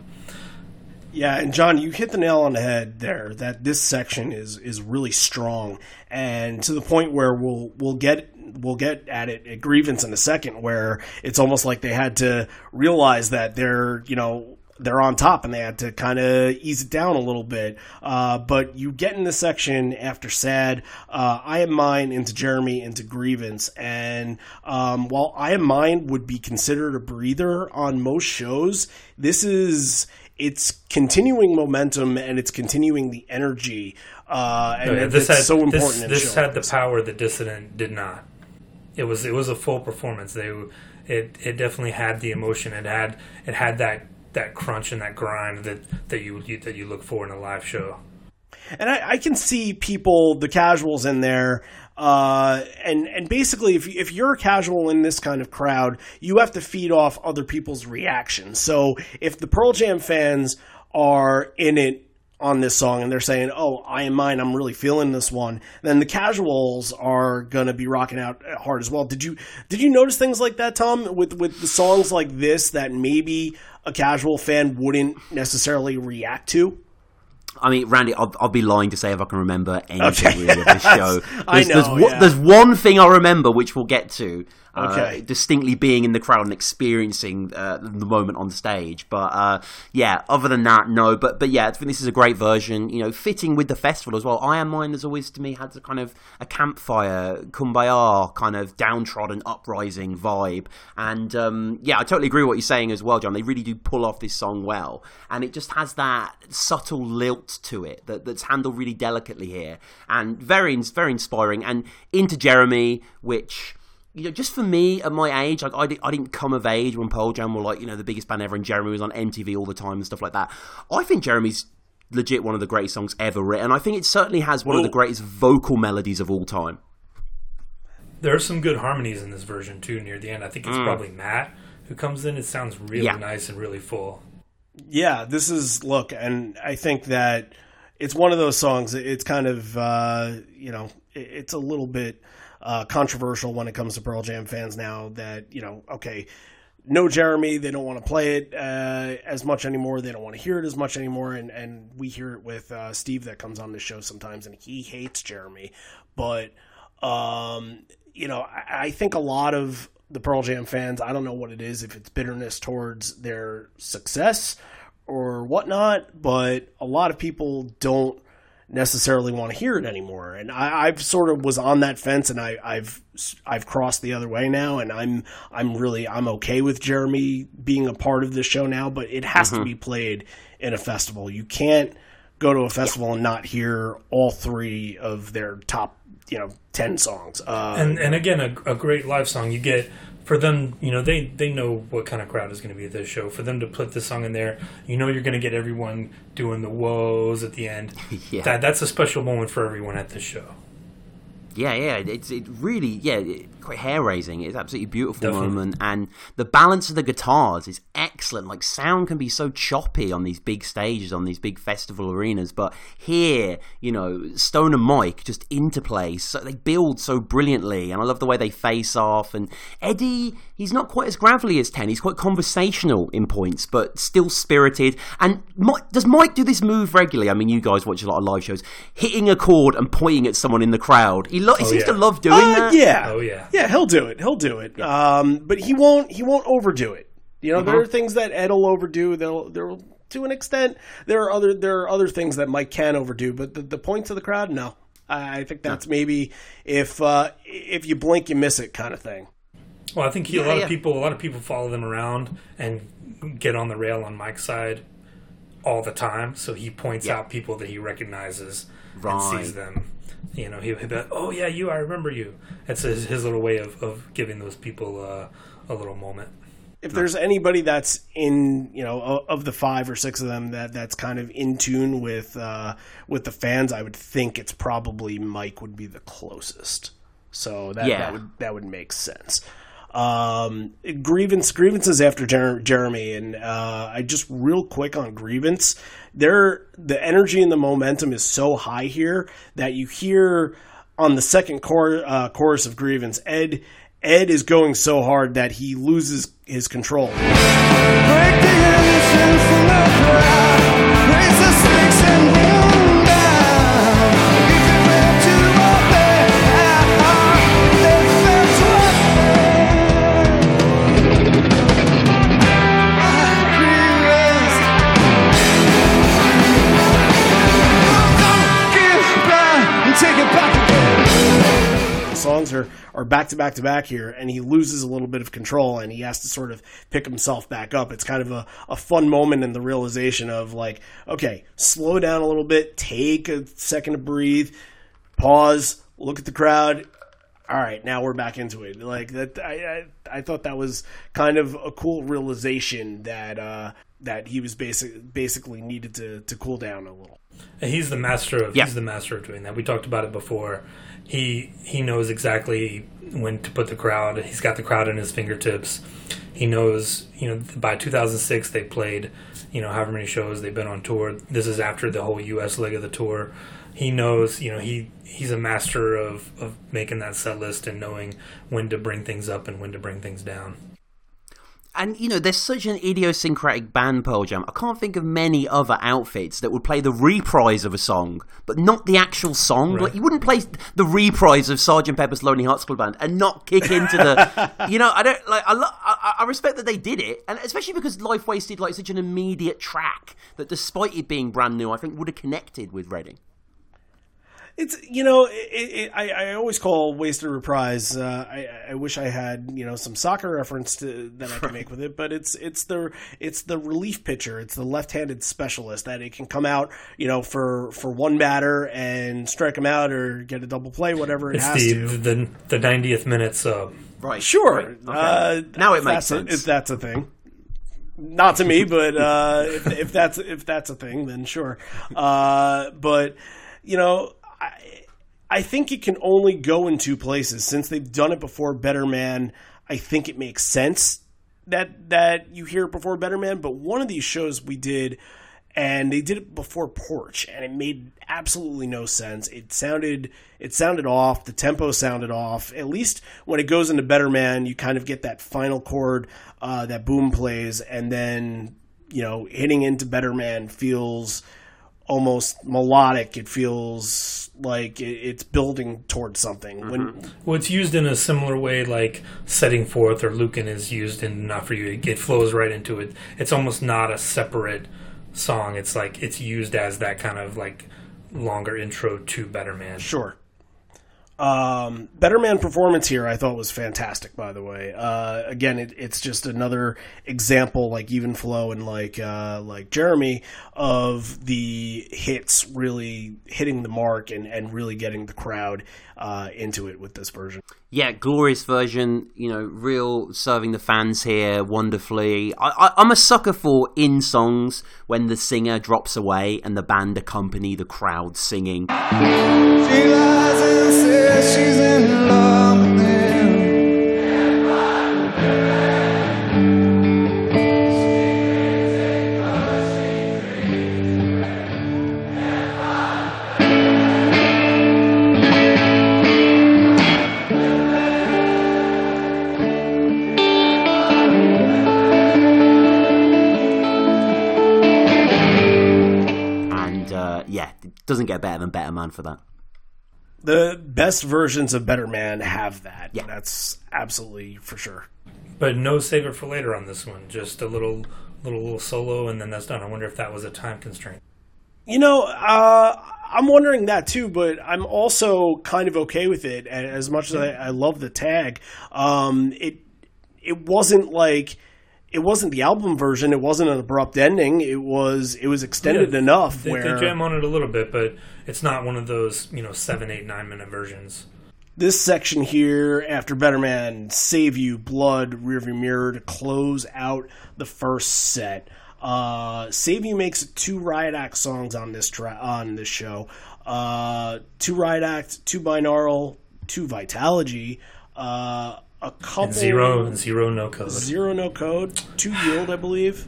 Yeah, and John, you hit the nail on the head there. That this section is is really strong, and to the point where we'll we'll get we'll get at it at grievance in a second, where it's almost like they had to realize that they're you know they're on top and they had to kind of ease it down a little bit. Uh, but you get in the section after sad, uh, I am mine into Jeremy into grievance. And um, while I am mine would be considered a breather on most shows, this is it's continuing momentum and it's continuing the energy. Uh, and yeah, this had, so important. This, this had the power that Dissident did not. It was it was a full performance. They it it definitely had the emotion. It had it had that that crunch and that grind that that you, you that you look for in a live show. And I, I can see people, the casuals in there, uh, and and basically, if if you're a casual in this kind of crowd, you have to feed off other people's reactions. So if the Pearl Jam fans are in it on this song and they're saying, "Oh, I am mine. I'm really feeling this one." Then the casuals are going to be rocking out hard as well. Did you did you notice things like that, Tom, with with the songs like this that maybe a casual fan wouldn't necessarily react to? I mean, Randy, I'll, I'll, be lying to say if I can remember anything okay. really of this show. There's, I know. There's, yeah. there's, one thing I remember, which we'll get to. Uh, okay. distinctly being in the crowd and experiencing uh, the moment on stage, but uh, yeah. Other than that, no. But but yeah, I think this is a great version. You know, fitting with the festival as well. I Am Mine has always to me had a kind of a campfire, kumbaya kind of downtrodden, uprising vibe. And um, yeah, I totally agree with what you're saying as well, John. They really do pull off this song well, and it just has that subtle lilt to it that, that's handled really delicately here, and very very inspiring. And into Jeremy, which you know, just for me at my age, like I, I didn't come of age when Pearl Jam were like, you know, the biggest band ever, and Jeremy was on MTV all the time and stuff like that. I think Jeremy's legit one of the greatest songs ever written. I think it certainly has one Ooh. of the greatest vocal melodies of all time. There are some good harmonies in this version too. Near the end, I think it's mm. probably Matt who comes in. It sounds really yeah. nice and really full. Yeah, this is look, and I think that it's one of those songs. It's kind of uh, you know, it's a little bit uh, controversial when it comes to Pearl Jam fans now that, you know, okay, no Jeremy, they don't want to play it uh, as much anymore. They don't want to hear it as much anymore. And, and we hear it with uh, Steve that comes on the show sometimes, and he hates Jeremy. But, um, you know, I, I think a lot of the Pearl Jam fans, I don't know what it is, if it's bitterness towards their success or whatnot, but a lot of people don't necessarily want to hear it anymore. And I, have sort of was on that fence, and I, have I've crossed the other way now, and I'm I'm really I'm okay with Jeremy being a part of this show now. But it has mm-hmm. to be played in a festival. You can't go to a festival and not hear all three of their top you know 10 songs uh, and and again a, a great live song you get for them, you know, they they know what kind of crowd is going to be at this show. For them to put this song in there, you know, you're going to get everyone doing the woes at the end. yeah. That that's a special moment for everyone at this show. Yeah, yeah, it's it really yeah, quite hair raising. It's absolutely beautiful Definitely. moment, and the balance of the guitars is excellent. Like sound can be so choppy on these big stages, on these big festival arenas, but here, you know, Stone and Mike just interplay. So they build so brilliantly, and I love the way they face off. And Eddie, he's not quite as gravelly as Ten. He's quite conversational in points, but still spirited. And Mike, does Mike do this move regularly? I mean, you guys watch a lot of live shows, hitting a chord and pointing at someone in the crowd. He, lo- he oh, seems yeah. to love doing uh, that. Yeah. Oh yeah. Yeah, he'll do it. He'll do it. Yeah. Um, but he won't. He won't overdo it. You know, mm-hmm. there are things that Ed will overdo. They'll, they'll to an extent. There are other there are other things that Mike can overdo, but the, the points of the crowd, no. I, I think that's maybe if uh, if you blink, you miss it, kind of thing. Well, I think he, yeah, a lot yeah. of people a lot of people follow them around and get on the rail on Mike's side all the time. So he points yeah. out people that he recognizes right. and sees them you know, he'll be like, "Oh yeah, you, I remember you." It's his, his little way of, of giving those people uh, a little moment. If there's anybody that's in, you know, of the five or six of them that that's kind of in tune with uh, with the fans, I would think it's probably Mike would be the closest. So that yeah. that would that would make sense. Um, grievance grievances after Jer- Jeremy, and uh, I just real quick on grievance. There, the energy and the momentum is so high here that you hear on the second cor- uh, chorus of grievance, Ed Ed is going so hard that he loses his control. Are are back to back to back here, and he loses a little bit of control, and he has to sort of pick himself back up. It's kind of a, a fun moment in the realization of like, okay, slow down a little bit, take a second to breathe, pause, look at the crowd. All right, now we're back into it. Like that, I I, I thought that was kind of a cool realization that uh, that he was basic basically needed to to cool down a little. He's the master of yeah. he's the master of doing that. We talked about it before he he knows exactly when to put the crowd. He's got the crowd in his fingertips. He knows, you know, by 2006 they played, you know, however many shows they've been on tour. This is after the whole U.S. leg of the tour. He knows, you know, he he's a master of of making that set list and knowing when to bring things up and when to bring things down. And you know, there's such an idiosyncratic band, Pearl Jam. I can't think of many other outfits that would play the reprise of a song, but not the actual song. Right. Like you wouldn't play the reprise of Sergeant Pepper's Lonely Hearts Club Band and not kick into the. you know, I don't like. I, lo- I I respect that they did it, and especially because Life Wasted like such an immediate track that, despite it being brand new, I think would have connected with Reading. It's you know it, it, I I always call wasted reprise. Uh, I I wish I had you know some soccer reference to that I can make with it, but it's it's the it's the relief pitcher. It's the left-handed specialist that it can come out you know for for one batter and strike him out or get a double play, whatever it It's has the, to. the the 90th minute sub. Right. Sure. Uh, Now it if makes that's a- sense. if that's a thing. Not to me, but uh, if, if that's if that's a thing, then sure. Uh, but you know, I think it can only go in two places since they've done it before. Better Man, I think it makes sense that that you hear it before Better Man. But one of these shows we did, and they did it before Porch, and it made absolutely no sense. It sounded it sounded off. The tempo sounded off. At least when it goes into Better Man, you kind of get that final chord uh, that Boom plays, and then you know hitting into Better Man feels almost melodic. It feels like it's building towards something. When mm-hmm. Well, it's used in a similar way, like setting forth or Lukin is used in Not For You. It, it flows right into it. It's almost not a separate song. It's like it's used as that kind of like longer intro to Better Man. Sure. Um, Better Man performance here, I thought was fantastic. By the way, uh, again, it, it's just another example, like even flow and like uh, like Jeremy, of the hits really hitting the mark and, and really getting the crowd uh, into it with this version. Yeah, glorious version. You know, real serving the fans here wonderfully. I, I'm a sucker for in songs when the singer drops away and the band accompany the crowd singing. She lies and says she's in love doesn't get better than Better Man for that. The best versions of Better Man have that. Yeah. that's absolutely for sure. But no save it for later on this one. Just a little little little solo, and then that's done. I wonder if that was a time constraint. You know, uh, I'm wondering that too, but I'm also kind of okay with it. As much as I, I love the tag, um, it it wasn't like it wasn't the album version. It wasn't an abrupt ending. It was it was extended Yeah, enough They, where they jam on it a little bit, but it's not one of those you know seven, eight, nine minute versions. this section here after Better Man, Save You, Blood, Rearview Mirror to close out the first set. Uh, Save You makes two Riot Act songs on this tra- on this show. Uh, two Riot Act, two Binaural, two Vitalogy, uh, a couple And zero, zero, no code. zero no code, two yield, I believe.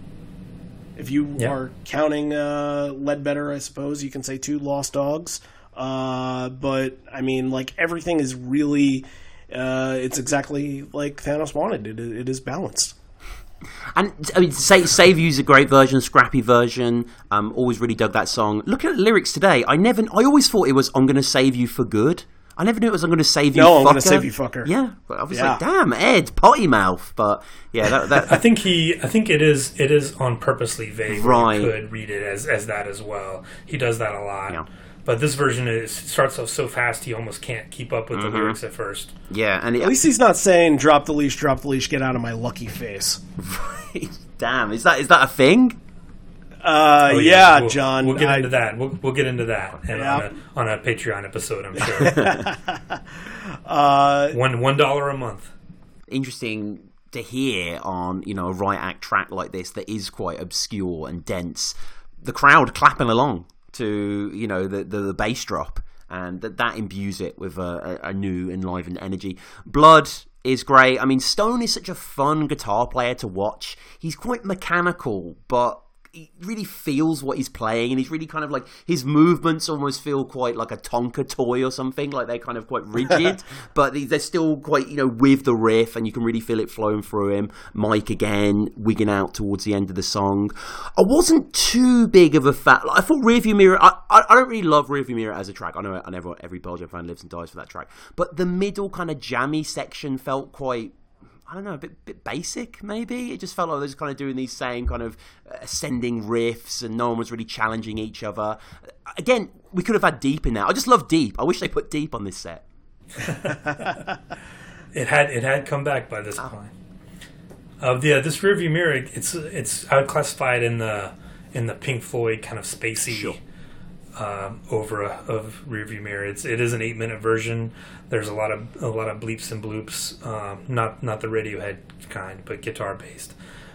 If you Yeah. are counting uh, Ledbetter, I suppose you can say two Lost Dogs. Uh, but I mean, like everything is really, uh, it's exactly like Thanos wanted. It, it is balanced. And I mean, Save, Save You's a great version, scrappy version. Um, always really dug that song. Looking at the lyrics today, I never, I always thought it was "I'm going to save you for good." I never knew it was "I'm going to save you." No, I'm gonna save you, fucker. Yeah, but I was Yeah. like, "Damn, Ed, potty mouth." But yeah, that, that I think he, I think it is, it is on purposely vague. where Right. You could read it as as that as well. He does that a lot. Yeah. But this version is starts off so fast he almost can't keep up with Mm-hmm. the lyrics at first. yeah, and At least he's not saying "drop the leash, drop the leash, get out of my lucky face." damn, is that is that a thing? Uh, Oh, yeah, we'll- John. We'll get I- into that. We'll, we'll get into that and Yeah. on, a, on a Patreon episode, I'm sure. uh, one one dollar a month. interesting to hear on you know a Riot Act track like this that is quite obscure and dense the crowd clapping along to you know the the, the bass drop and that that imbues it with a, a, a new enlivened energy blood is great i mean stone is such a fun guitar player to watch he's quite mechanical but he really feels what he's playing, and he's really kind of like his movements almost feel quite like a Tonka toy or something. Like they're kind of quite rigid, but they're still quite you know with the riff, and you can really feel it flowing through him. Mike again wigging out towards the end of the song. I wasn't too big of a fan. Like, I thought Rearview Mirror. I, I, I don't really love Rearview Mirror as a track. I know I never every Belgian fan lives and dies for that track, but the middle kind of jammy section felt quite I don't know, a bit, bit basic, maybe. It just felt like they were just kind of doing these same kind of ascending riffs, and no one was really challenging each other. Again, we could have had Deep in there. I just love Deep. I wish they put Deep on this set. it had it had come back by this oh. point. Uh, yeah, this rearview mirror, it's it's I would classify it in the in the Pink Floyd kind of spacey sure um, over a, of rearview mirror. It's it is an eight minute version. There's a lot of a lot of bleeps and bloops. Um, not not the Radiohead kind, but guitar based.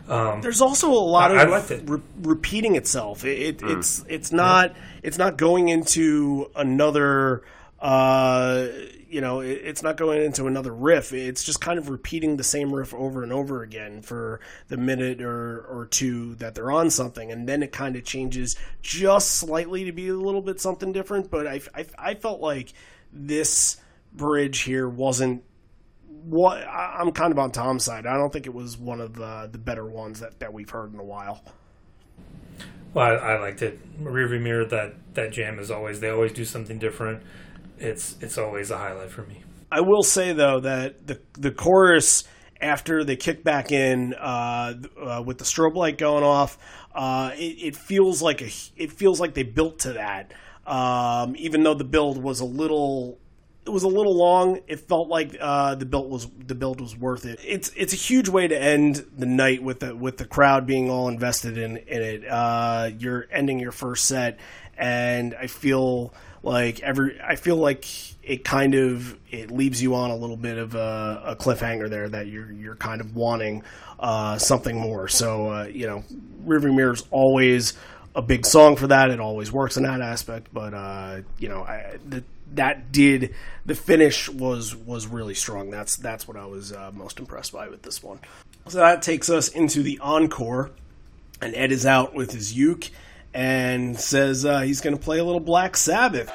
Um, There's also a lot I, of I it. re- repeating itself. It, mm. It's it's not yeah. it's not going into another. Uh, you know, it, it's not going into another riff. It's just kind of repeating the same riff over and over again for the minute or, or two that they're on something, and then it kind of changes just slightly to be a little bit something different. But I, I, I felt like this bridge here wasn't what I'm kind of on Tom's side. I don't think it was one of the, the better ones that, that we've heard in a while. Well, I, I liked it. Rearview Mirror, that, that jam is always, they always do something different it's it's always a highlight for me. I will say though that the the chorus after they kick back in uh, uh, with the strobe light going off, uh, it, it, feels like a it feels like they built to that. Um, even though the build was a little it was a little long, it felt like uh, the build was the build was worth it. It's it's a huge way to end the night with the with the crowd being all invested in in it. Uh, you're ending your first set, and I feel like every i feel like it kind of it leaves you on a little bit of a, a cliffhanger there that you're you're kind of wanting uh, something more. So uh, you know rearview mirror's always a big song for that. It always works in that aspect. But uh, you know I, the, that did the finish was was really strong. That's that's what i was uh, most impressed by with this one. So that takes us into the encore. And ed is out with his uke and says uh, he's going to play a little Black Sabbath.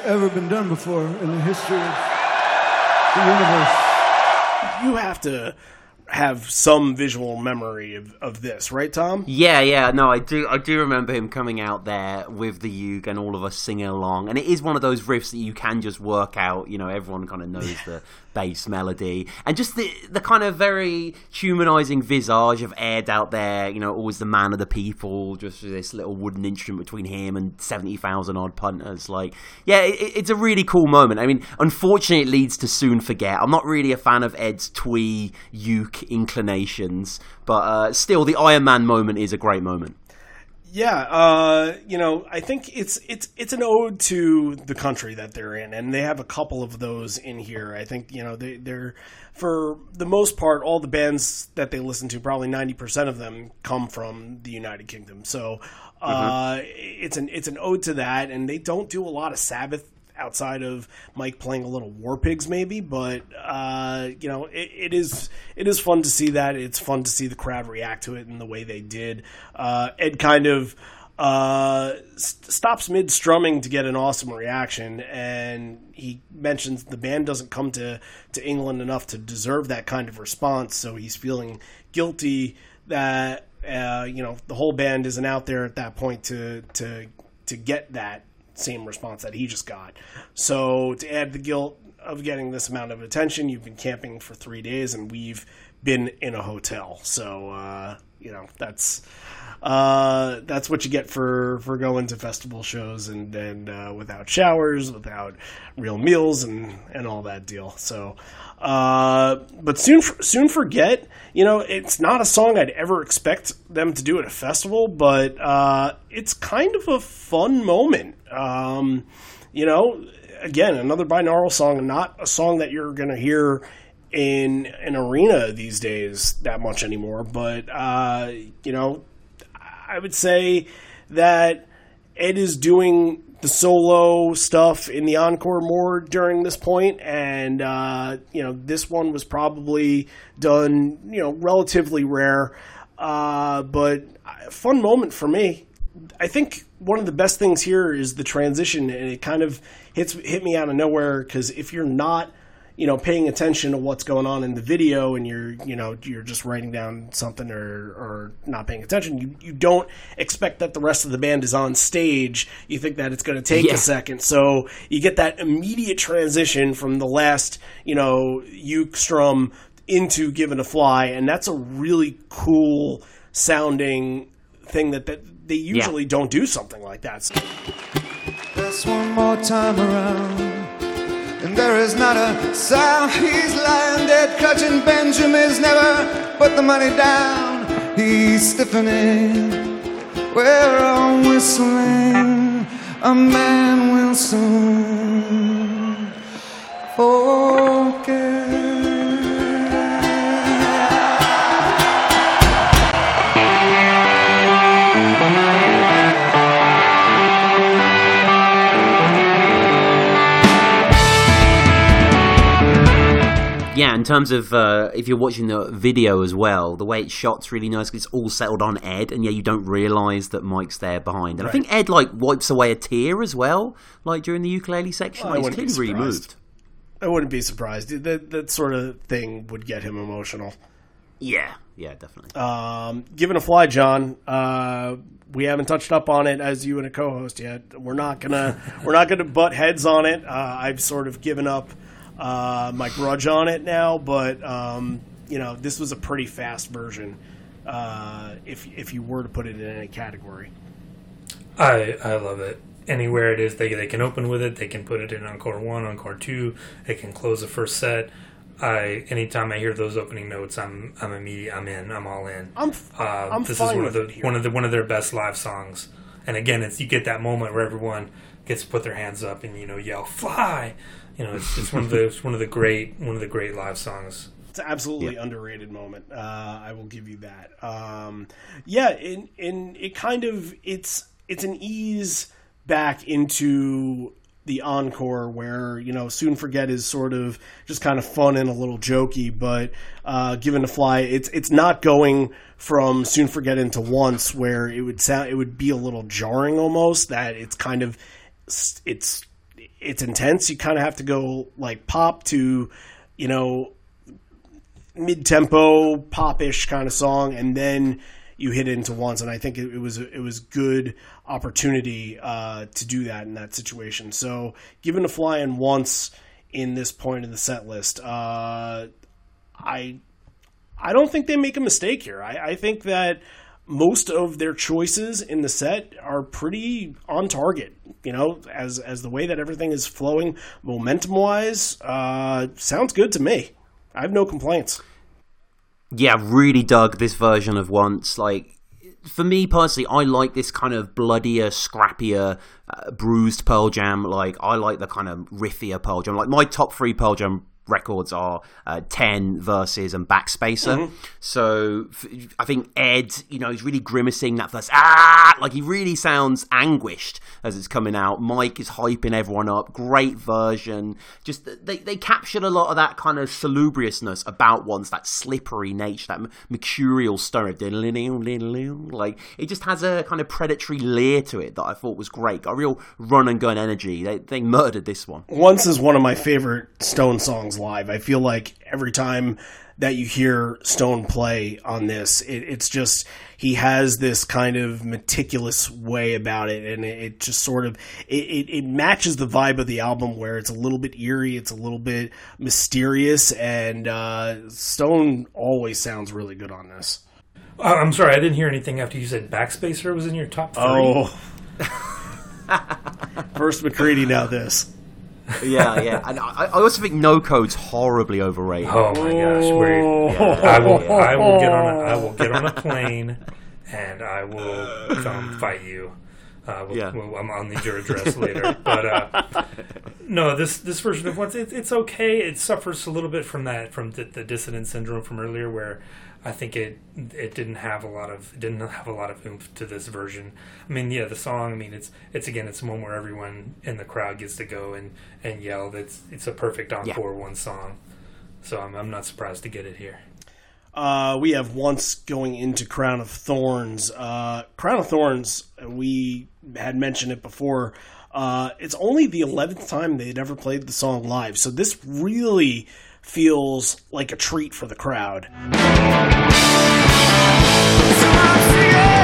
Ever been done before in the history of the universe. You have to have some visual memory of, of this, right, Tom? Yeah, yeah. No, I do. I do remember him coming out there with the uke and all of us singing along. And it is one of those riffs that you can just work out. You know, everyone kind of knows the bass melody and just the the kind of very humanizing visage of Ed out there. You know, always the man of the people, just this little wooden instrument between him and seventy thousand odd punters. Like, yeah, it, it's a really cool moment. I mean, unfortunately, it leads to soon forget. I'm not really a fan of Ed's twee uke inclinations, but uh, still, the Iron Man moment is a great moment. Yeah, uh, you know, I think it's it's it's an ode to the country that they're in, and they have a couple of those in here. I think you know they, they're for the most part all the bands that they listen to, probably ninety percent of them come from the United Kingdom. So uh, mm-hmm. it's an it's an ode to that, and they don't do a lot of Sabbath outside of Mike playing a little War Pigs, maybe. But uh, you know, it, it is it is fun to see that. It's fun to see the crowd react to it in the way they did. Uh, Ed kind of uh, stops mid strumming to get an awesome reaction, and he mentions the band doesn't come to to England enough to deserve that kind of response. So he's feeling guilty that. Uh, you know the whole band isn't out there at that point to to to get that same response that he just got. So to add the guilt of getting this amount of attention, you've been camping for three days, and we've been in a hotel. So uh, you know that's uh, that's what you get for for going to festival shows and and uh, without showers, without real meals, and and all that deal. So, uh, but soon soon forget. You know, it's not a song I'd ever expect them to do at a festival, but uh, it's kind of a fun moment. Um, you know, again, another binaural song, not a song that you're going to hear in an arena these days that much anymore. But uh, you know, I would say that Ed is doing the solo stuff in the encore more during this point, and uh, you know this one was probably done you know relatively rare, uh, but fun moment for me. I think one of the best things here is the transition, and it kind of hits hit me out of nowhere because if you're not you know paying attention to what's going on in the video and you're you know you're just writing down something or or not paying attention you you don't expect that the rest of the band is on stage you think that it's going to take yeah. a second so you get that immediate transition from the last you know uke strum into Given to Fly and that's a really cool sounding thing that, that they usually yeah. don't do something like that so. one more time around and there is not a sound. He's lying dead, clutching Benjamin's never put the money down. He's stiffening. We're all whistling. A man will soon forget. In terms of uh, if you're watching the video as well, the way it's shot's really nice. It's all settled on Ed, and yeah, you don't realise that Mike's there behind. And right. I think Ed like wipes away a tear as well, like during the ukulele section. Well, like, he's clearly really moved. I wouldn't be surprised. That that sort of thing would get him emotional. Yeah, yeah, definitely. Um, Given to Fly, John. Uh, we haven't touched up on it as you and a co-host yet. We're not gonna we're not gonna butt heads on it. Uh, I've sort of given up uh, my grudge on it now, but um, you know this was a pretty fast version. Uh, if if you were to put it in any category, I I love it. Anywhere it is, they they can open with it. They can put it in encore one, encore two. They can close the first set. I anytime I hear those opening notes, I'm I'm immediate. I'm in. I'm all in. I'm, uh, I'm this is one of the one of the one of their best live songs. And again, it's you get that moment where everyone gets to put their hands up and you know yell "fly," you know, it's, it's one of the it's one of the great one of the great live songs. It's an absolutely underrated moment. Uh, I will give you that. Um, yeah, and in it kind of it's it's an ease back into the encore where you know soon forget is sort of just kind of fun and a little jokey but uh, given to fly it's it's not going from soon forget into once where it would sound it would be a little jarring almost that it's kind of it's it's intense. You kind of have to go like pop to, you know, mid tempo popish kind of song, and then you hit into once. And I think it, it was it was good opportunity uh, to do that in that situation. So Given to Fly in once in this point in the set list, uh, I I don't think they make a mistake here. I, I think that most of their choices in the set are pretty on target. You know, as as the way that everything is flowing, momentum wise, uh, sounds good to me. I have no complaints. Yeah, really dug this version of Once. Like, for me personally, I like this kind of bloodier, scrappier, uh, bruised Pearl Jam. Like, I like the kind of riffier Pearl Jam. Like, my top three Pearl Jam records are uh, 10 Vs. and backspacer. Mm-hmm. so f- i think ed you know he's really grimacing that first ah! Like he really sounds anguished as it's coming out. Mike is hyping everyone up. Great version. Just they, they captured a lot of that kind of salubriousness about once that slippery nature that mercurial stone. Stir like it just has a kind of predatory leer to it that i thought was great. Got a real run and gun energy. They, they murdered this one. Once is one of my favorite stone songs songs live. I feel like every time that you hear Stone play on this, it, it's just he has this kind of meticulous way about it, and it, it just sort of it, it, matches the vibe of the album, where it's a little bit eerie, it's a little bit mysterious, and uh, Stone always sounds really good on this. Oh, I'm sorry, I didn't hear anything after you said Backspacer was in your top three. Oh. First McCready, now this. Yeah, yeah. And I, I also think No Code's horribly overrated. Oh my gosh! Wait, Oh. I will. I will get on. A, I will get on a plane, and I will come fight you. Uh, we'll, Yeah. we'll, I'm, I'll need your address later. But uh, no, this this version of once it, it's okay. It suffers a little bit from that from the, the dissonance syndrome from earlier, where I think it it didn't have a lot of didn't have a lot of oomph to this version. I mean, yeah, the song. I mean, it's it's again, it's one where everyone in the crowd gets to go and and yell. It's it's a perfect encore one song. So I'm I'm not surprised to get it here. Uh, we have once going into Crown of Thorns. Uh, Crown of Thorns, we had mentioned it before. Uh, it's only the 11th time they'd ever played the song live, so this really feels like a treat for the crowd. Crown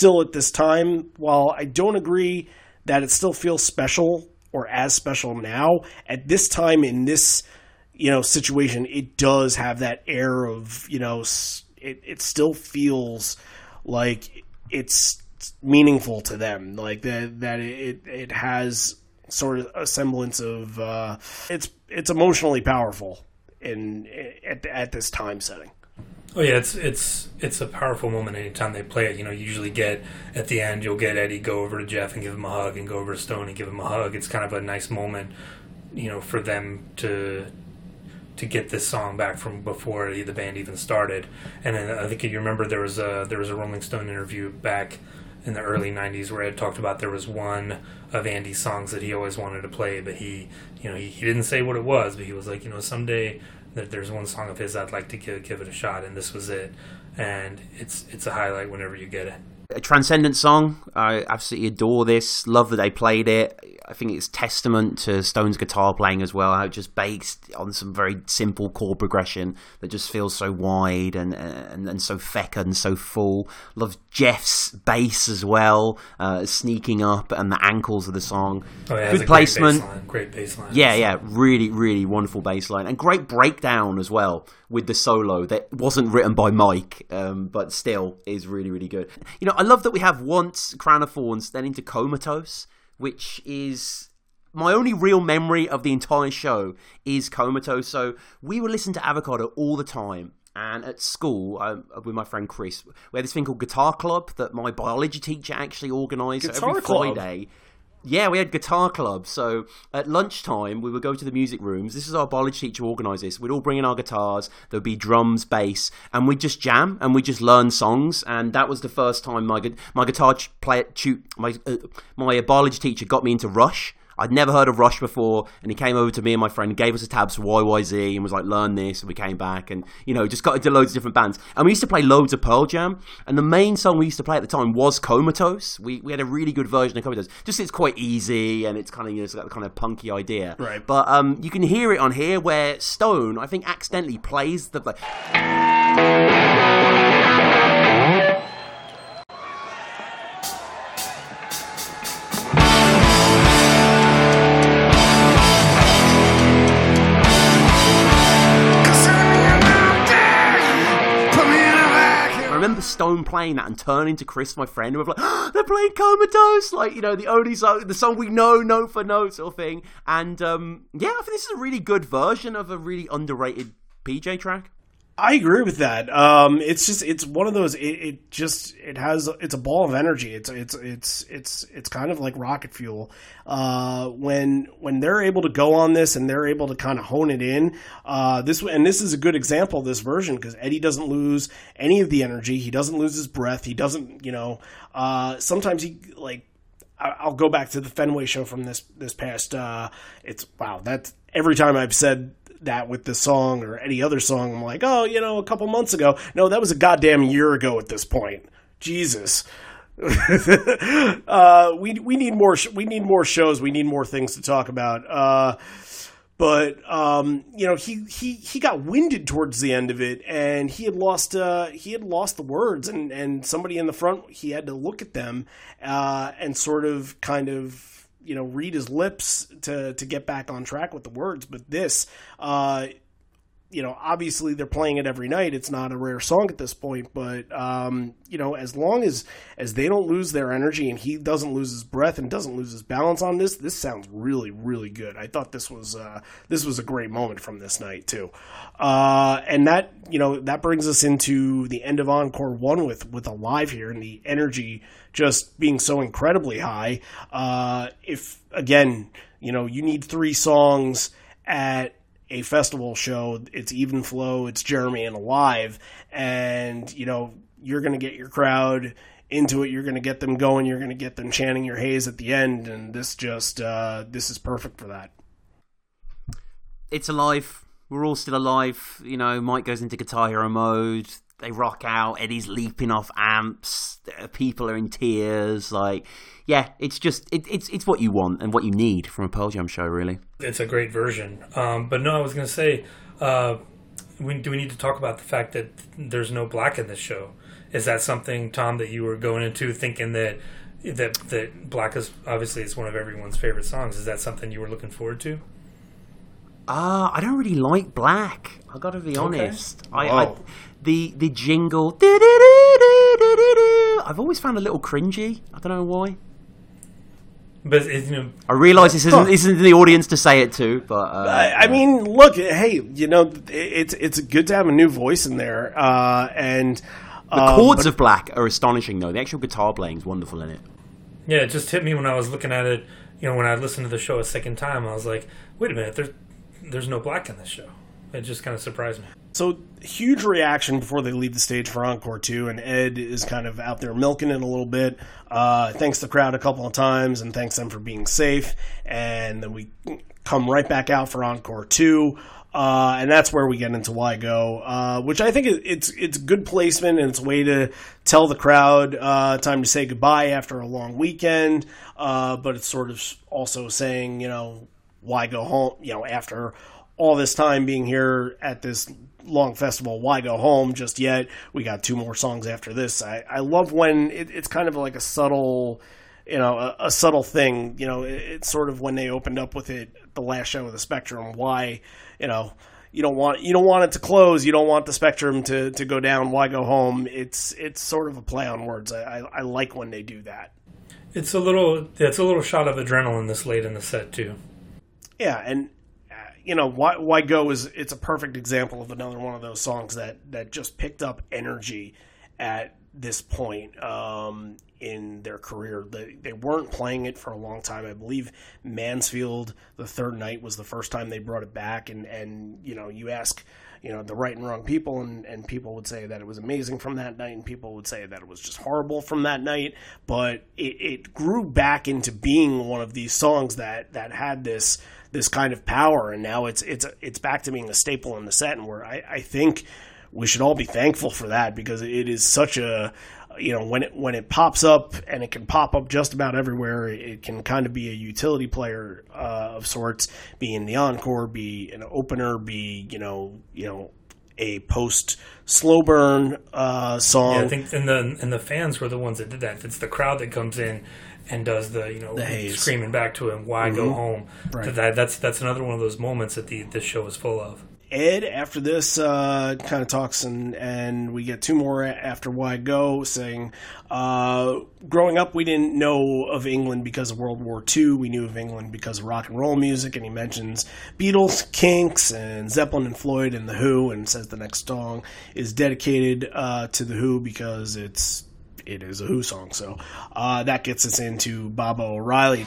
still at this time, while I don't agree that it still feels special or as special now, at this time in this you know situation, it does have that air of you know it, it still feels like it's meaningful to them, like that that it it has sort of a semblance of uh, it's it's emotionally powerful in at at this time setting. Oh yeah, it's it's it's a powerful moment anytime they play it. You know, you usually get at the end you'll get Eddie go over to Jeff and give him a hug, and go over to Stone and give him a hug. It's kind of a nice moment, you know, for them to to get this song back from before the band even started. And then I think you remember there was a there was a Rolling Stone interview back in the early '90s where Ed talked about there was one of Andy's songs that he always wanted to play, but he you know he, he didn't say what it was, but he was like you know someday there's one song of his I'd like to give give it a shot, and this was it. And it's it's a highlight whenever you get it. a transcendent song. I absolutely adore this. Love that they played it. I think it's testament to Stone's guitar playing as well. How it's just based on some very simple chord progression that just feels so wide and and, and so fecka and so full. Love Jeff's bass as well, uh, sneaking up and the ankles of the song. Oh yeah, Good placement. Great bass line. Great bass line. Yeah, yeah, really, really wonderful bass line and great breakdown as well with the solo that wasn't written by Mike, um, but still is really, really good. You know, I love that we have once Crown of Thorns, then into Comatose, which is my only real memory of the entire show is Comatose. So we would listen to Avocado all the time. And at school, um, with my friend Chris, we had this thing called Guitar Club that my biology teacher actually organised. Every Club? Yeah, we had guitar club. So at lunchtime, we would go to the music rooms. This is our biology teacher organised this. We'd all bring in our guitars. There'd be drums, bass, and we'd just jam and we'd just learn songs. And that was the first time my my guitar ch- play tu- my uh, my biology teacher got me into Rush. I'd never heard of Rush before, and he came over to me and my friend, gave us a tabs for YYZ, and was like, "Learn this." And we came back, and you know, just got into loads of different bands. And we used to play loads of Pearl Jam. And the main song we used to play at the time was Comatose. We we had a really good version of Comatose. Just it's quite easy, and it's kind of you know, it's got the kind of punky idea. Right. But um, you can hear it on here where Stone, I think, accidentally plays the. Stone playing that and turning to Chris, my friend, and we're like, they're playing Comatose, like you know the only song, the song we know, note for note, sort of thing. And um, yeah, I think this is a really good version of a really underrated PJ track. I agree with that. Um, it's just it's one of those. It, it just it has it's a ball of energy. It's it's it's it's it's kind of like rocket fuel. Uh, when when they're able to go on this and they're able to kind of hone it in. Uh, this and this is a good example of this version because Eddie doesn't lose any of the energy. He doesn't lose his breath. He doesn't you know. Uh, sometimes he like I'll go back to the Fenway show from this this past. Uh, it's wow. That's every time I've said that with this song or any other song. I'm like, oh, you know, a couple months ago. No, that was a goddamn year ago at this point. Jesus. uh, we we need more sh- we need more shows. We need more things to talk about. Uh, but um, you know he, he he got winded towards the end of it, and he had lost uh, he had lost the words, and and somebody in the front he had to look at them uh, and sort of kind of you know read his lips to to get back on track with the words. But this uh, you know, obviously they're playing it every night. It's not a rare song at this point, but um, you know, as long as as they don't lose their energy and he doesn't lose his breath and doesn't lose his balance on this, this sounds really, really good. I thought this was uh, this was a great moment from this night too, uh, and that you know that brings us into the end of Encore One with with Alive here and the energy just being so incredibly high. Uh, if again, you know, you need three songs at a festival show. It's even flow. It's Jeremy and alive, and you know you're going to get your crowd into it. You're going to get them going. You're going to get them chanting your haze at the end, and this just uh, this is perfect for that. It's alive. We're all still alive. You know, Mike goes into guitar hero mode. They rock out. Eddie's leaping off amps. People are in tears. Like, yeah, it's just it, it's it's what you want and what you need from a Pearl Jam show, really. It's a great version. Um, but no, I was going to say, uh, we, do we need to talk about the fact that there's no black in this show? Is that something, Tom, that you were going into thinking that that that black is obviously it's one of everyone's favorite songs? Is that something you were looking forward to? Ah, uh, I don't really like black. I got to be honest. Okay. I, I, the the jingle. I've always found a little cringy. I don't know why. But you know, I realise this isn't huh. this isn't the audience to say it to, but uh, I, I, mean, look, hey, you know, it's it's good to have a new voice in there, uh, and the um, chords but, of Black are astonishing, though. The actual guitar playing is wonderful in it. Yeah, it just hit me when I was looking at it. You know, when I listened to the show a second time, I was like, "Wait a minute, there's there's no Black in this show." It just kind of surprised me. So huge reaction before they leave the stage for encore two, and Ed is kind of out there milking it a little bit. Uh, thanks the crowd a couple of times, and thanks them for being safe. And then we come right back out for encore two. Uh, and that's where we get into why go, uh, which I think it's it's good placement and it's a way to tell the crowd uh, time to say goodbye after a long weekend. Uh, but it's sort of also saying, you know, why go home, you know, after all this time being here at this long festival. Why go home just yet? We got two more songs after this. I, I love when it, it's kind of like a subtle, you know, a, a subtle thing. You know, it, it's sort of when they opened up with it the last show of the Spectrum. Why, you know, you don't want you don't want it to close. You don't want the Spectrum to, to go down. Why go home? It's it's sort of a play on words. I, I, I like when they do that. It's a little it's a little shot of adrenaline this late in the set too. Yeah, and you know why why go is it's a perfect example of another one of those songs that that just picked up energy at this point um, in their career. They, they weren't playing it for a long time. I believe Mansfield, the third night, was the first time they brought it back. And, and you know, you ask, you know, the right and wrong people, and, and people would say that it was amazing from that night, and people would say that it was just horrible from that night. But it, it grew back into being one of these songs that, that had this this kind of power, and now it's it's it's back to being a staple in the set, and where I, I think we should all be thankful for that because it is such a you know when it when it pops up and it can pop up just about everywhere it can kind of be a utility player uh, of sorts be in the encore be an opener be you know you know a post slow burn uh, song. Yeah, I think and the and the fans were the ones that did that. It's the crowd that comes in and does the you know the screaming back to him, "Why mm-hmm. go home?" Right. That, that's that's another one of those moments that the this show is full of. Ed, after this, uh, kind of talks, and, and we get two more after Why Go, saying, uh, Growing up, we didn't know of England because of World War II. We knew of England because of rock and roll music. And he mentions Beatles, Kinks, and Zeppelin and Floyd and The Who, and says the next song is dedicated uh, to The Who because it's it is a Who song. So uh, that gets us into Baba O'Riley.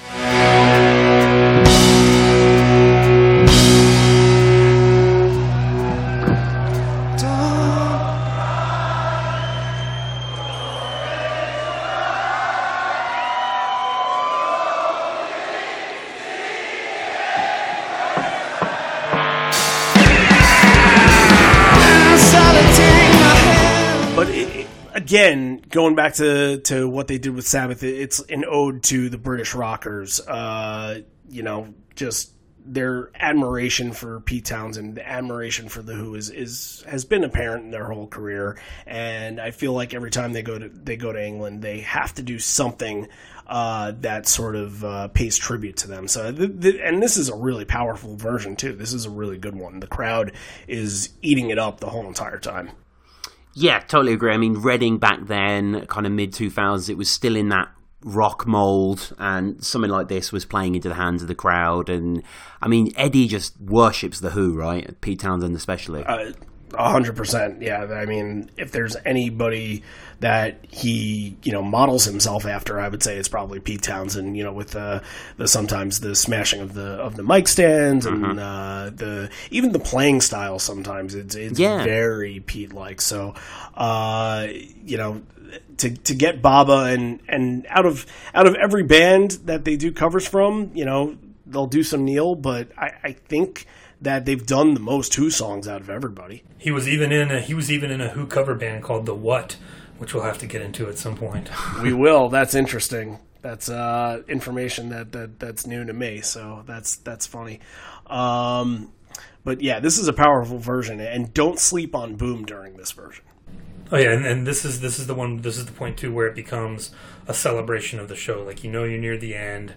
Again, going back to to what they did with Sabbath, it's an ode to the British rockers. Uh, you know, just their admiration for Pete Townshend, the admiration for the Who is, is has been apparent in their whole career, and I feel like every time they go to they go to England, they have to do something uh, that sort of uh, pays tribute to them. So, and this is a really powerful version too. This is a really good one. The crowd is eating it up the whole entire time. Yeah, totally agree. I mean, Reading back then, kind of mid 2000s, it was still in that rock mold and something like this was playing into the hands of the crowd and i mean eddie just worships the who right pete townshend especially uh, hundred percent yeah i mean if there's anybody that he you know models himself after i would say it's probably pete townshend you know with the, the sometimes the smashing of the of the mic stands mm-hmm. and uh, the even the playing style sometimes it's it's yeah. very pete like so uh, you know to to get Baba and and out of out of every band that they do covers from, you know, they'll do some Neil, but I, I think that they've done the most Who songs out of everybody. He was even in a he was even in a Who cover band called The What, which we'll have to get into at some point. we will. That's interesting. That's uh, information that, that that's new to me. So that's that's funny. Um, but yeah, this is a powerful version, and don't sleep on Boom during this version. Oh yeah, and, and this is this is the one. This is the point too where it becomes a celebration of the show. Like you know, you're near the end.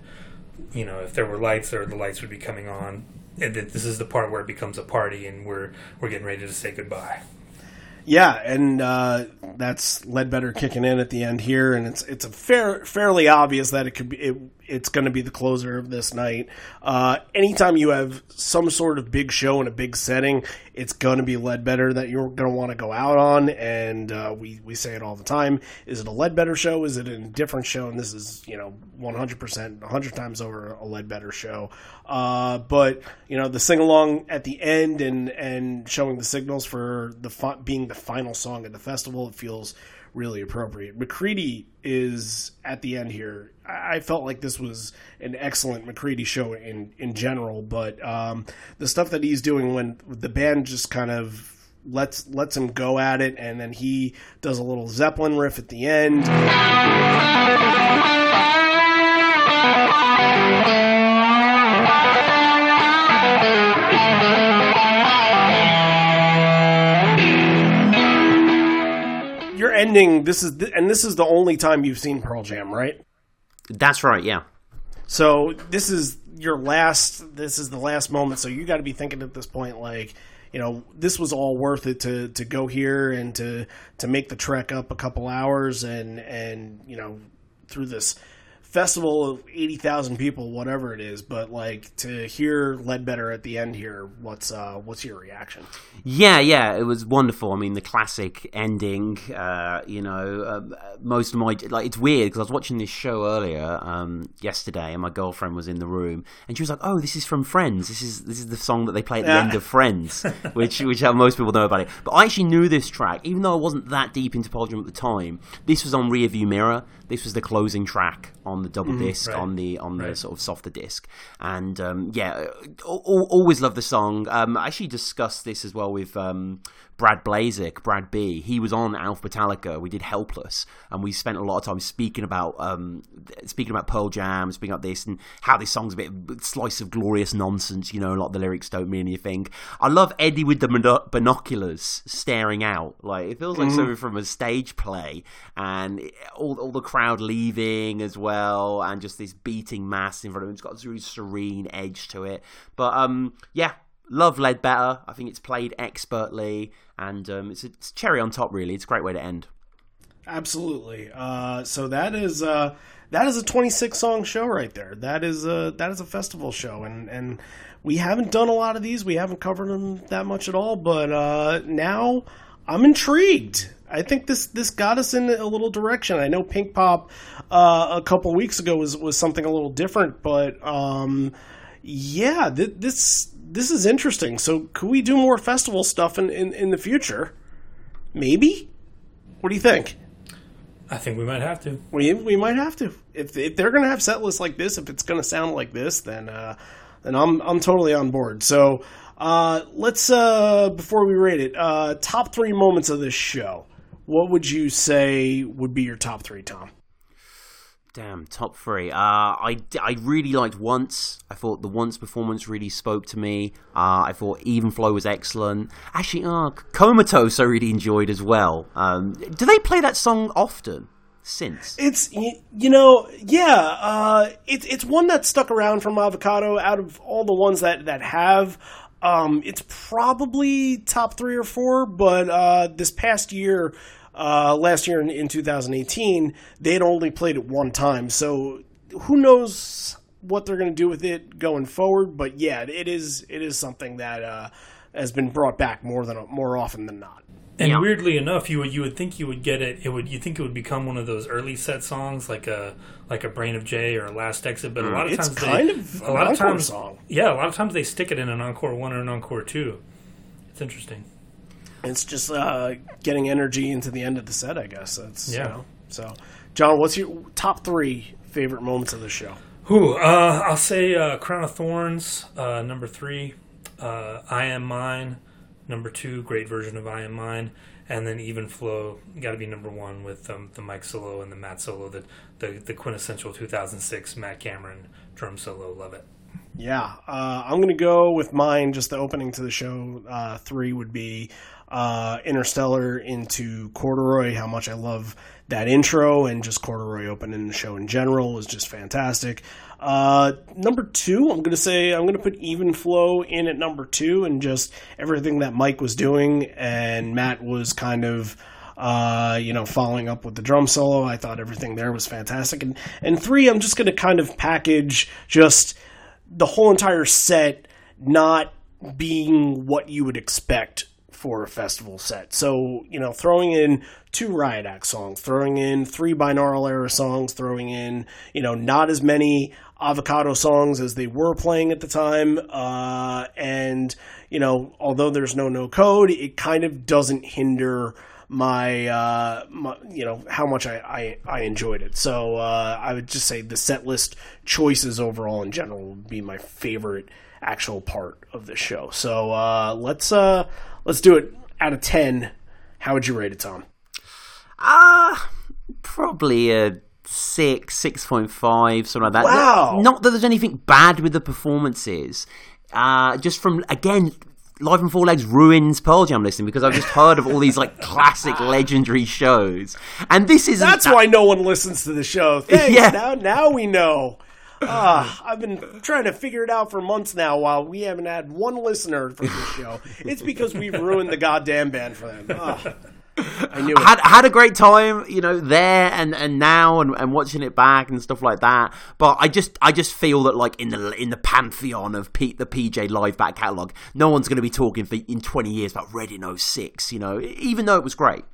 You know, if there were lights, or the lights would be coming on. And this is the part where it becomes a party, and we're we're getting ready to say goodbye. Yeah, and uh, that's Ledbetter kicking in at the end here, and it's it's a fair fairly obvious that it could be it, it's going to be the closer of this night. Uh, anytime you have some sort of big show in a big setting, it's going to be Ledbetter that you're going to want to go out on, and uh, we we say it all the time. Is it a Ledbetter show? Is it a different show? And this is you know 100 percent 100 times over a Ledbetter show. Uh, but you know the sing along at the end and and showing the signals for the fi- being the final song at the festival, it feels really appropriate. McCready is at the end here. I felt like this was an excellent McCready show in in general, but um, the stuff that he's doing when the band just kind of lets lets him go at it, and then he does a little Zeppelin riff at the end. Ending. This is the, and this is the only time you've seen Pearl Jam, right? That's right. Yeah. So this is your last. This is the last moment. So you got to be thinking at this point, like, you know, this was all worth it to to go here and to to make the trek up a couple hours and and you know through this festival of 80,000 people, whatever it is, but like to hear Ledbetter at the end here, what's uh, what's your reaction? Yeah, yeah, it was wonderful. I mean, the classic ending, uh, you know, uh, most of my, like, it's weird because I was watching this show earlier um, yesterday and my girlfriend was in the room and she was like, oh, this is from Friends. This is this is the song that they play at the end of Friends, which, which most people know about it. But I actually knew this track, even though I wasn't that deep into Pearl at the time. This was on Rearview Mirror. This was the closing track on the double mm, disc right. on the on the right. sort of softer disc, and um, yeah, always love the song. Um, I actually discussed this as well with um, Brad Blazek, Brad B. He was on Alpha Metallica. We did Helpless, and we spent a lot of time speaking about um, speaking about Pearl Jam, speaking about this, and how this song's a bit slice of glorious nonsense. You know, a lot of the lyrics don't mean anything. I love Eddie with the binoculars staring out. Like it feels like mm-hmm. something from a stage play, and all all the crowd leaving as well, and just this beating mass in front of him. It's got this really serene edge to it. But um, yeah, love Ledbetter. I think it's played expertly, and um, it's, a, it's cherry on top. Really, it's a great way to end. Absolutely. Uh, so that is uh, that is a 26 song show right there. That is a that is a festival show, and and we haven't done a lot of these. We haven't covered them that much at all. But uh, now I'm intrigued. I think this this got us in a little direction. I know Pinkpop uh, a couple weeks ago was was something a little different, but um, yeah, th- this this is interesting. So, could we do more festival stuff in, in, in the future? Maybe. What do you think? I think we might have to. We we might have to. If if they're going to have set lists like this, if it's going to sound like this, then uh, then I'm I'm totally on board. So uh, let's uh, before we rate it, uh, top three moments of this show. what would you say would be your top three, Tom? Damn, top three. Uh, I, I really liked Once. I thought the Once performance really spoke to me. Uh, I thought Even Flow was excellent. Actually, uh, Comatose I really enjoyed as well. Um, do they play that song often? Since it's you know yeah uh, it's it's one that stuck around from Avocado out of all the ones that that have um, it's probably top three or four but uh, this past year uh, last year in, in 2018, they had only played it one time. So who knows what they're going to do with it going forward? But yeah, it is it is something that uh, has been brought back more than more often than not. And Yeah. weirdly enough, you would you would think you would get it. It would you think it would become one of those early set songs like a like a Brain of J or Last Exit. But a lot of It's times kind they, of a an lot of encore times song. yeah a lot of times they stick it in an encore one or an encore two. It's interesting. It's just uh, getting energy into the end of the set, I guess. That's you Yeah. know. So, John, what's your top three favorite moments of the show? Who? Uh, I'll say uh, Crown of Thorns, uh, number three. Uh, I Am Mine, number two. Great version of I Am Mine. And then Even Flow, got to be number one with um, the Mike solo and the Matt solo, the, the, the quintessential 2006 Matt Cameron drum solo. Love it. Yeah, uh, I'm going to go with mine. Just the opening to the show. Uh, three would be uh, Interstellar into Corduroy. How much I love that intro and just Corduroy opening the show in general was just fantastic. Uh, number two, I'm to say I'm to put Even Flow in at number two and just everything that Mike was doing and Matt was kind of uh, you know, following up with the drum solo. I thought everything there was fantastic. And and three, I'm just going to kind of package just the whole entire set not being what you would expect for a festival set. So, you know, throwing in two Riot Act songs, throwing in three binaural era songs, throwing in, you know, not as many avocado songs as they were playing at the time. Uh, and, you know, although there's no no code, it kind of doesn't hinder my, uh, my you know how much I, I, I enjoyed it. So uh, I would just say the set list choices overall in general would be my favorite actual part of the show. So uh, let's uh, let's do it out of ten. How would you rate it, Tom? Ah, probably a six, six point five, something like that. Wow. Not that there's anything bad with the performances. Uh, just from again, Live and Four Legs ruins Pearl Jam listening because I've just heard of all these like classic, legendary shows, and this is That's why no one listens to the show. Thanks. Yeah. Now now we know. Ah, I've been trying to figure it out for months now while we haven't had one listener for this show. It's because we've ruined the goddamn band for them. Ah, I knew it. had had a great time, you know, there and, and now and, and watching it back and stuff like that. But I just I just feel that like in the in the pantheon of P, the PJ live back catalog, no one's going to be talking for, in twenty years about Reading 06, You know, even though it was great.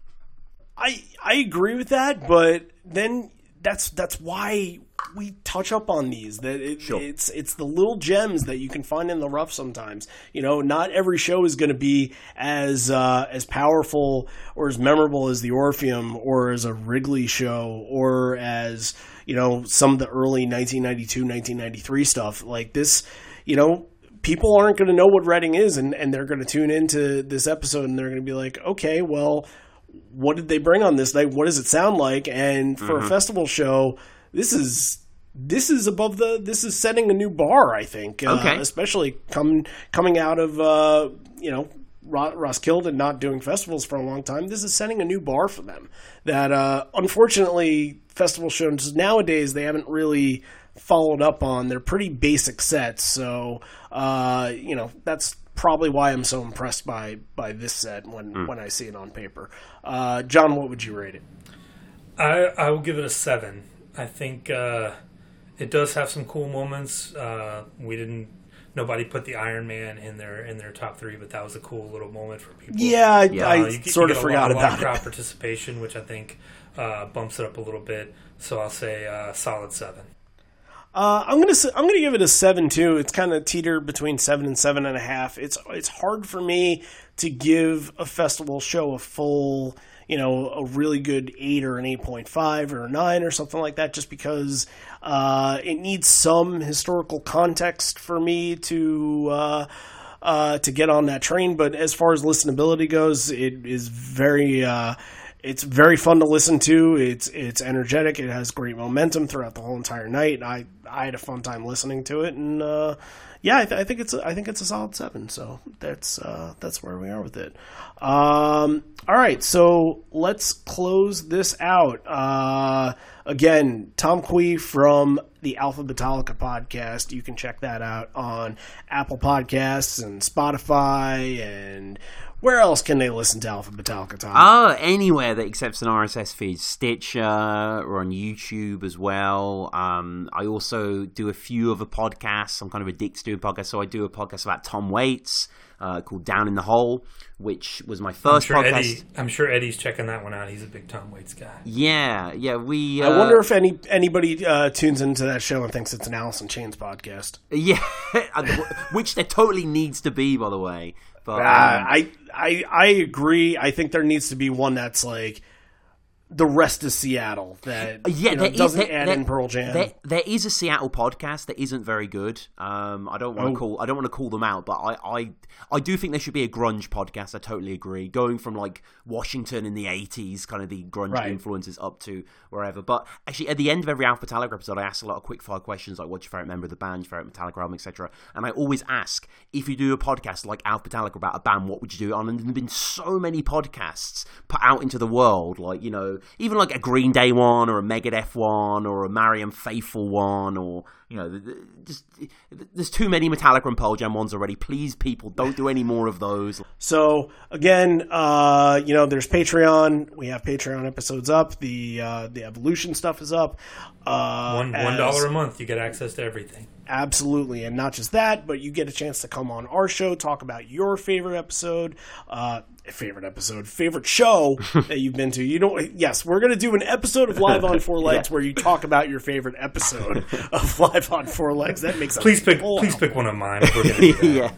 I I agree with that, but then that's that's why we touch up on these. That it, it's it's the little gems that you can find in the rough sometimes. You know, not every show is going to be as uh, as powerful or as memorable as the Orpheum or as a Wrigley show or as you know some of the early 1992 1993 stuff like this. You know, people aren't going to know what Reading is, and, and they're going to tune into this episode and they're going to be like, okay, well, what did they bring on this night? What does it sound like? And for a festival show, this is this is above the this is setting a new bar. I think, uh, Okay. especially coming coming out of uh, you know. Ro- Roskilde and not doing festivals for a long time. This is setting a new bar for them. That uh, unfortunately, festival shows nowadays they haven't really followed up on. They're pretty basic sets, so uh, you know that's probably why I'm so impressed by by this set when when I see it on paper. Uh, John, what would you rate it? I I will give it a seven. I think uh, it does have some cool moments. Uh, we didn't. Nobody put the Iron Man in their in their top three, but that was a cool little moment for people. Yeah, I, Yeah. I you sort you of forgot lot, a lot of about crowd participation, which I think uh, bumps it up a little bit. So I'll say uh, solid seven. Uh, I'm gonna say, I'm gonna give it a seven too. It's kind of teetered between seven and seven and a half. It's it's hard for me to give a festival show a full, you know, a really good eight or an eight point five or a nine or something like that, just because uh, it needs some historical context for me to. Uh, uh, to get on that train, but as far as listenability goes, it is very, uh, it's very fun to listen to. It's it's energetic. It has great momentum throughout the whole entire night. I I had a fun time listening to it, and uh, yeah, I, th- I think it's a, I think it's a solid seven. So that's uh, that's where we are with it. Um, all right, so let's close this out. Uh, again, Tom Quee from the Alpha Metallica podcast. You can check that out on Apple Podcasts and Spotify and where else can they listen to Alpha Metallica, Tom? Oh, anywhere that accepts an RSS feed. Stitcher or on YouTube as well. Um, I also do a few other podcasts. I'm kind of addicted to doing podcasts. So I do a podcast about Tom Waits uh, called Down in the Hole, which was my I'm first sure, podcast. Eddie, I'm sure Eddie's checking that one out. He's a big Tom Waits guy. Yeah, yeah. We. I uh, wonder if any anybody uh, tunes into that show and thinks it's an Alice in Chains podcast. Yeah, which there totally needs to be, by the way. But um, I I I agree. I think there needs to be one that's like the rest is Seattle that Yeah, you know, there is- doesn't there- add there- in Pearl Jam. There, there is a Seattle podcast that isn't very good. Um, I don't want to Oh. call I don't want to call them out, but I, I I do think there should be a grunge podcast. I totally agree. Going from like Washington in the eighties, kind of the grunge Right. influences, up to wherever. But actually, at the end of every Alpha Metallica episode, I ask a lot of quick fire questions like, "What's your favorite member of the band? Your favorite Metallica album, etc." And I always ask if you do a podcast like Alpha Metallica about a band, what would you do it on? And there've been so many podcasts put out into the world, like you know, even like a Green Day one or a Megadeth one or a Marianne Faithfull one, or you know, th- th- just there's too many Metallica and Pearl Jam ones already. Please, people, don't do any more of those. So again, uh, you know, there's Patreon. We have Patreon episodes up. The uh, the evolution stuff is up. Uh, One as- one dollar a month, you get access to everything. Absolutely, and not just that, but you get a chance to come on our show, talk about your favorite episode, uh, favorite episode, favorite show that you've been to. You know, yes, we're gonna do an episode of Live on Four Legs where you talk about your favorite episode of Live on Four Legs. That makes a Please pick please pick one of mine. If we're gonna do that. yeah.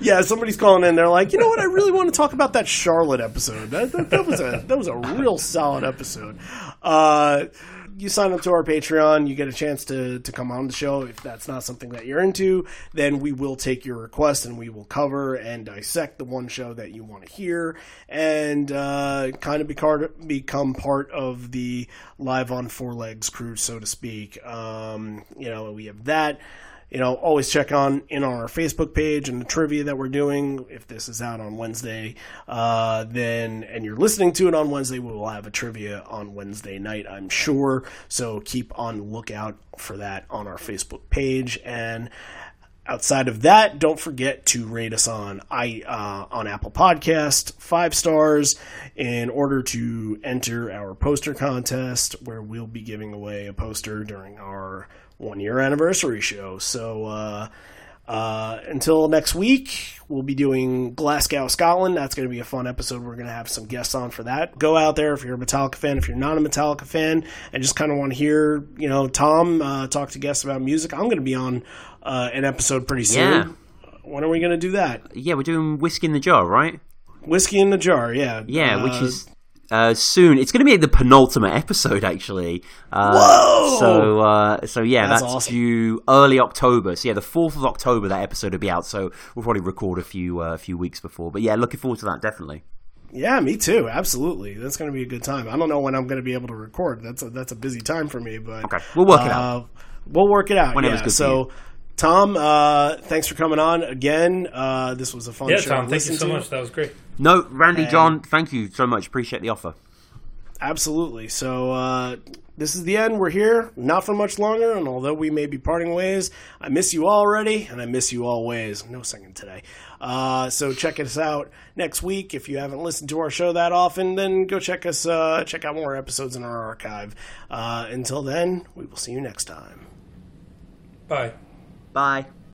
Yeah, somebody's calling in. They're like, you know what? I really want to talk about that Charlotte episode. That, that, that was a that was a real solid episode. Uh, you sign up to our Patreon, you get a chance to to come on the show. If that's not something that you're into, then we will take your request and we will cover and dissect the one show that you want to hear, and uh, kind of become part of the live on four legs crew, so to speak. Um, you know, we have that you know, always check on in on our Facebook page and the trivia that we're doing. If this is out on Wednesday, uh, then and you're listening to it on Wednesday, we will have a trivia on Wednesday night, I'm sure. So keep on lookout for that on our Facebook page. And outside of that, don't forget to rate us on i uh, on Apple Podcast five stars in order to enter our poster contest, where we'll be giving away a poster during our one year anniversary show. So uh, uh, until next week, we'll be doing Glasgow, Scotland. That's going to be a fun episode. We're going to have some guests on for that. Go out there if you're a Metallica fan. If you're not a Metallica fan and just kind of want to hear, you know, Tom uh, talk to guests about music, I'm going to be on uh, an episode pretty soon. Yeah. When are we going to do that? Yeah, we're doing whiskey in the jar, right? Whiskey in the jar, yeah. Yeah, which Uh, is uh, soon. It's going to be the penultimate episode, actually. Uh, Whoa! So, uh, so yeah, That's that's, awesome. due early October. So yeah, the fourth of October that episode will be out. So we'll probably record a few uh, a few weeks before. But yeah, looking forward to that definitely. Yeah, me too. Absolutely, that's going to be a good time. I don't know when I'm going to be able to record. That's a that's a busy time for me, but Okay, we'll work it out. uh, We'll work it out. Whenever's yeah. good for so, Tom, uh, thanks for coming on again. Uh, this was a fun Yeah, show. Tom, to thank you so to. much. That was great. No, Randy, And- John, thank you so much. Appreciate the offer. Absolutely. So uh, this is the end. We're here, not for much longer. And although we may be parting ways, I miss you already, and I miss you always. No singing today. Uh, so check us out next week. If you haven't listened to our show that often, then go check us. Uh, check out more episodes in our archive. Uh, until then, we will see you next time. Bye. Bye.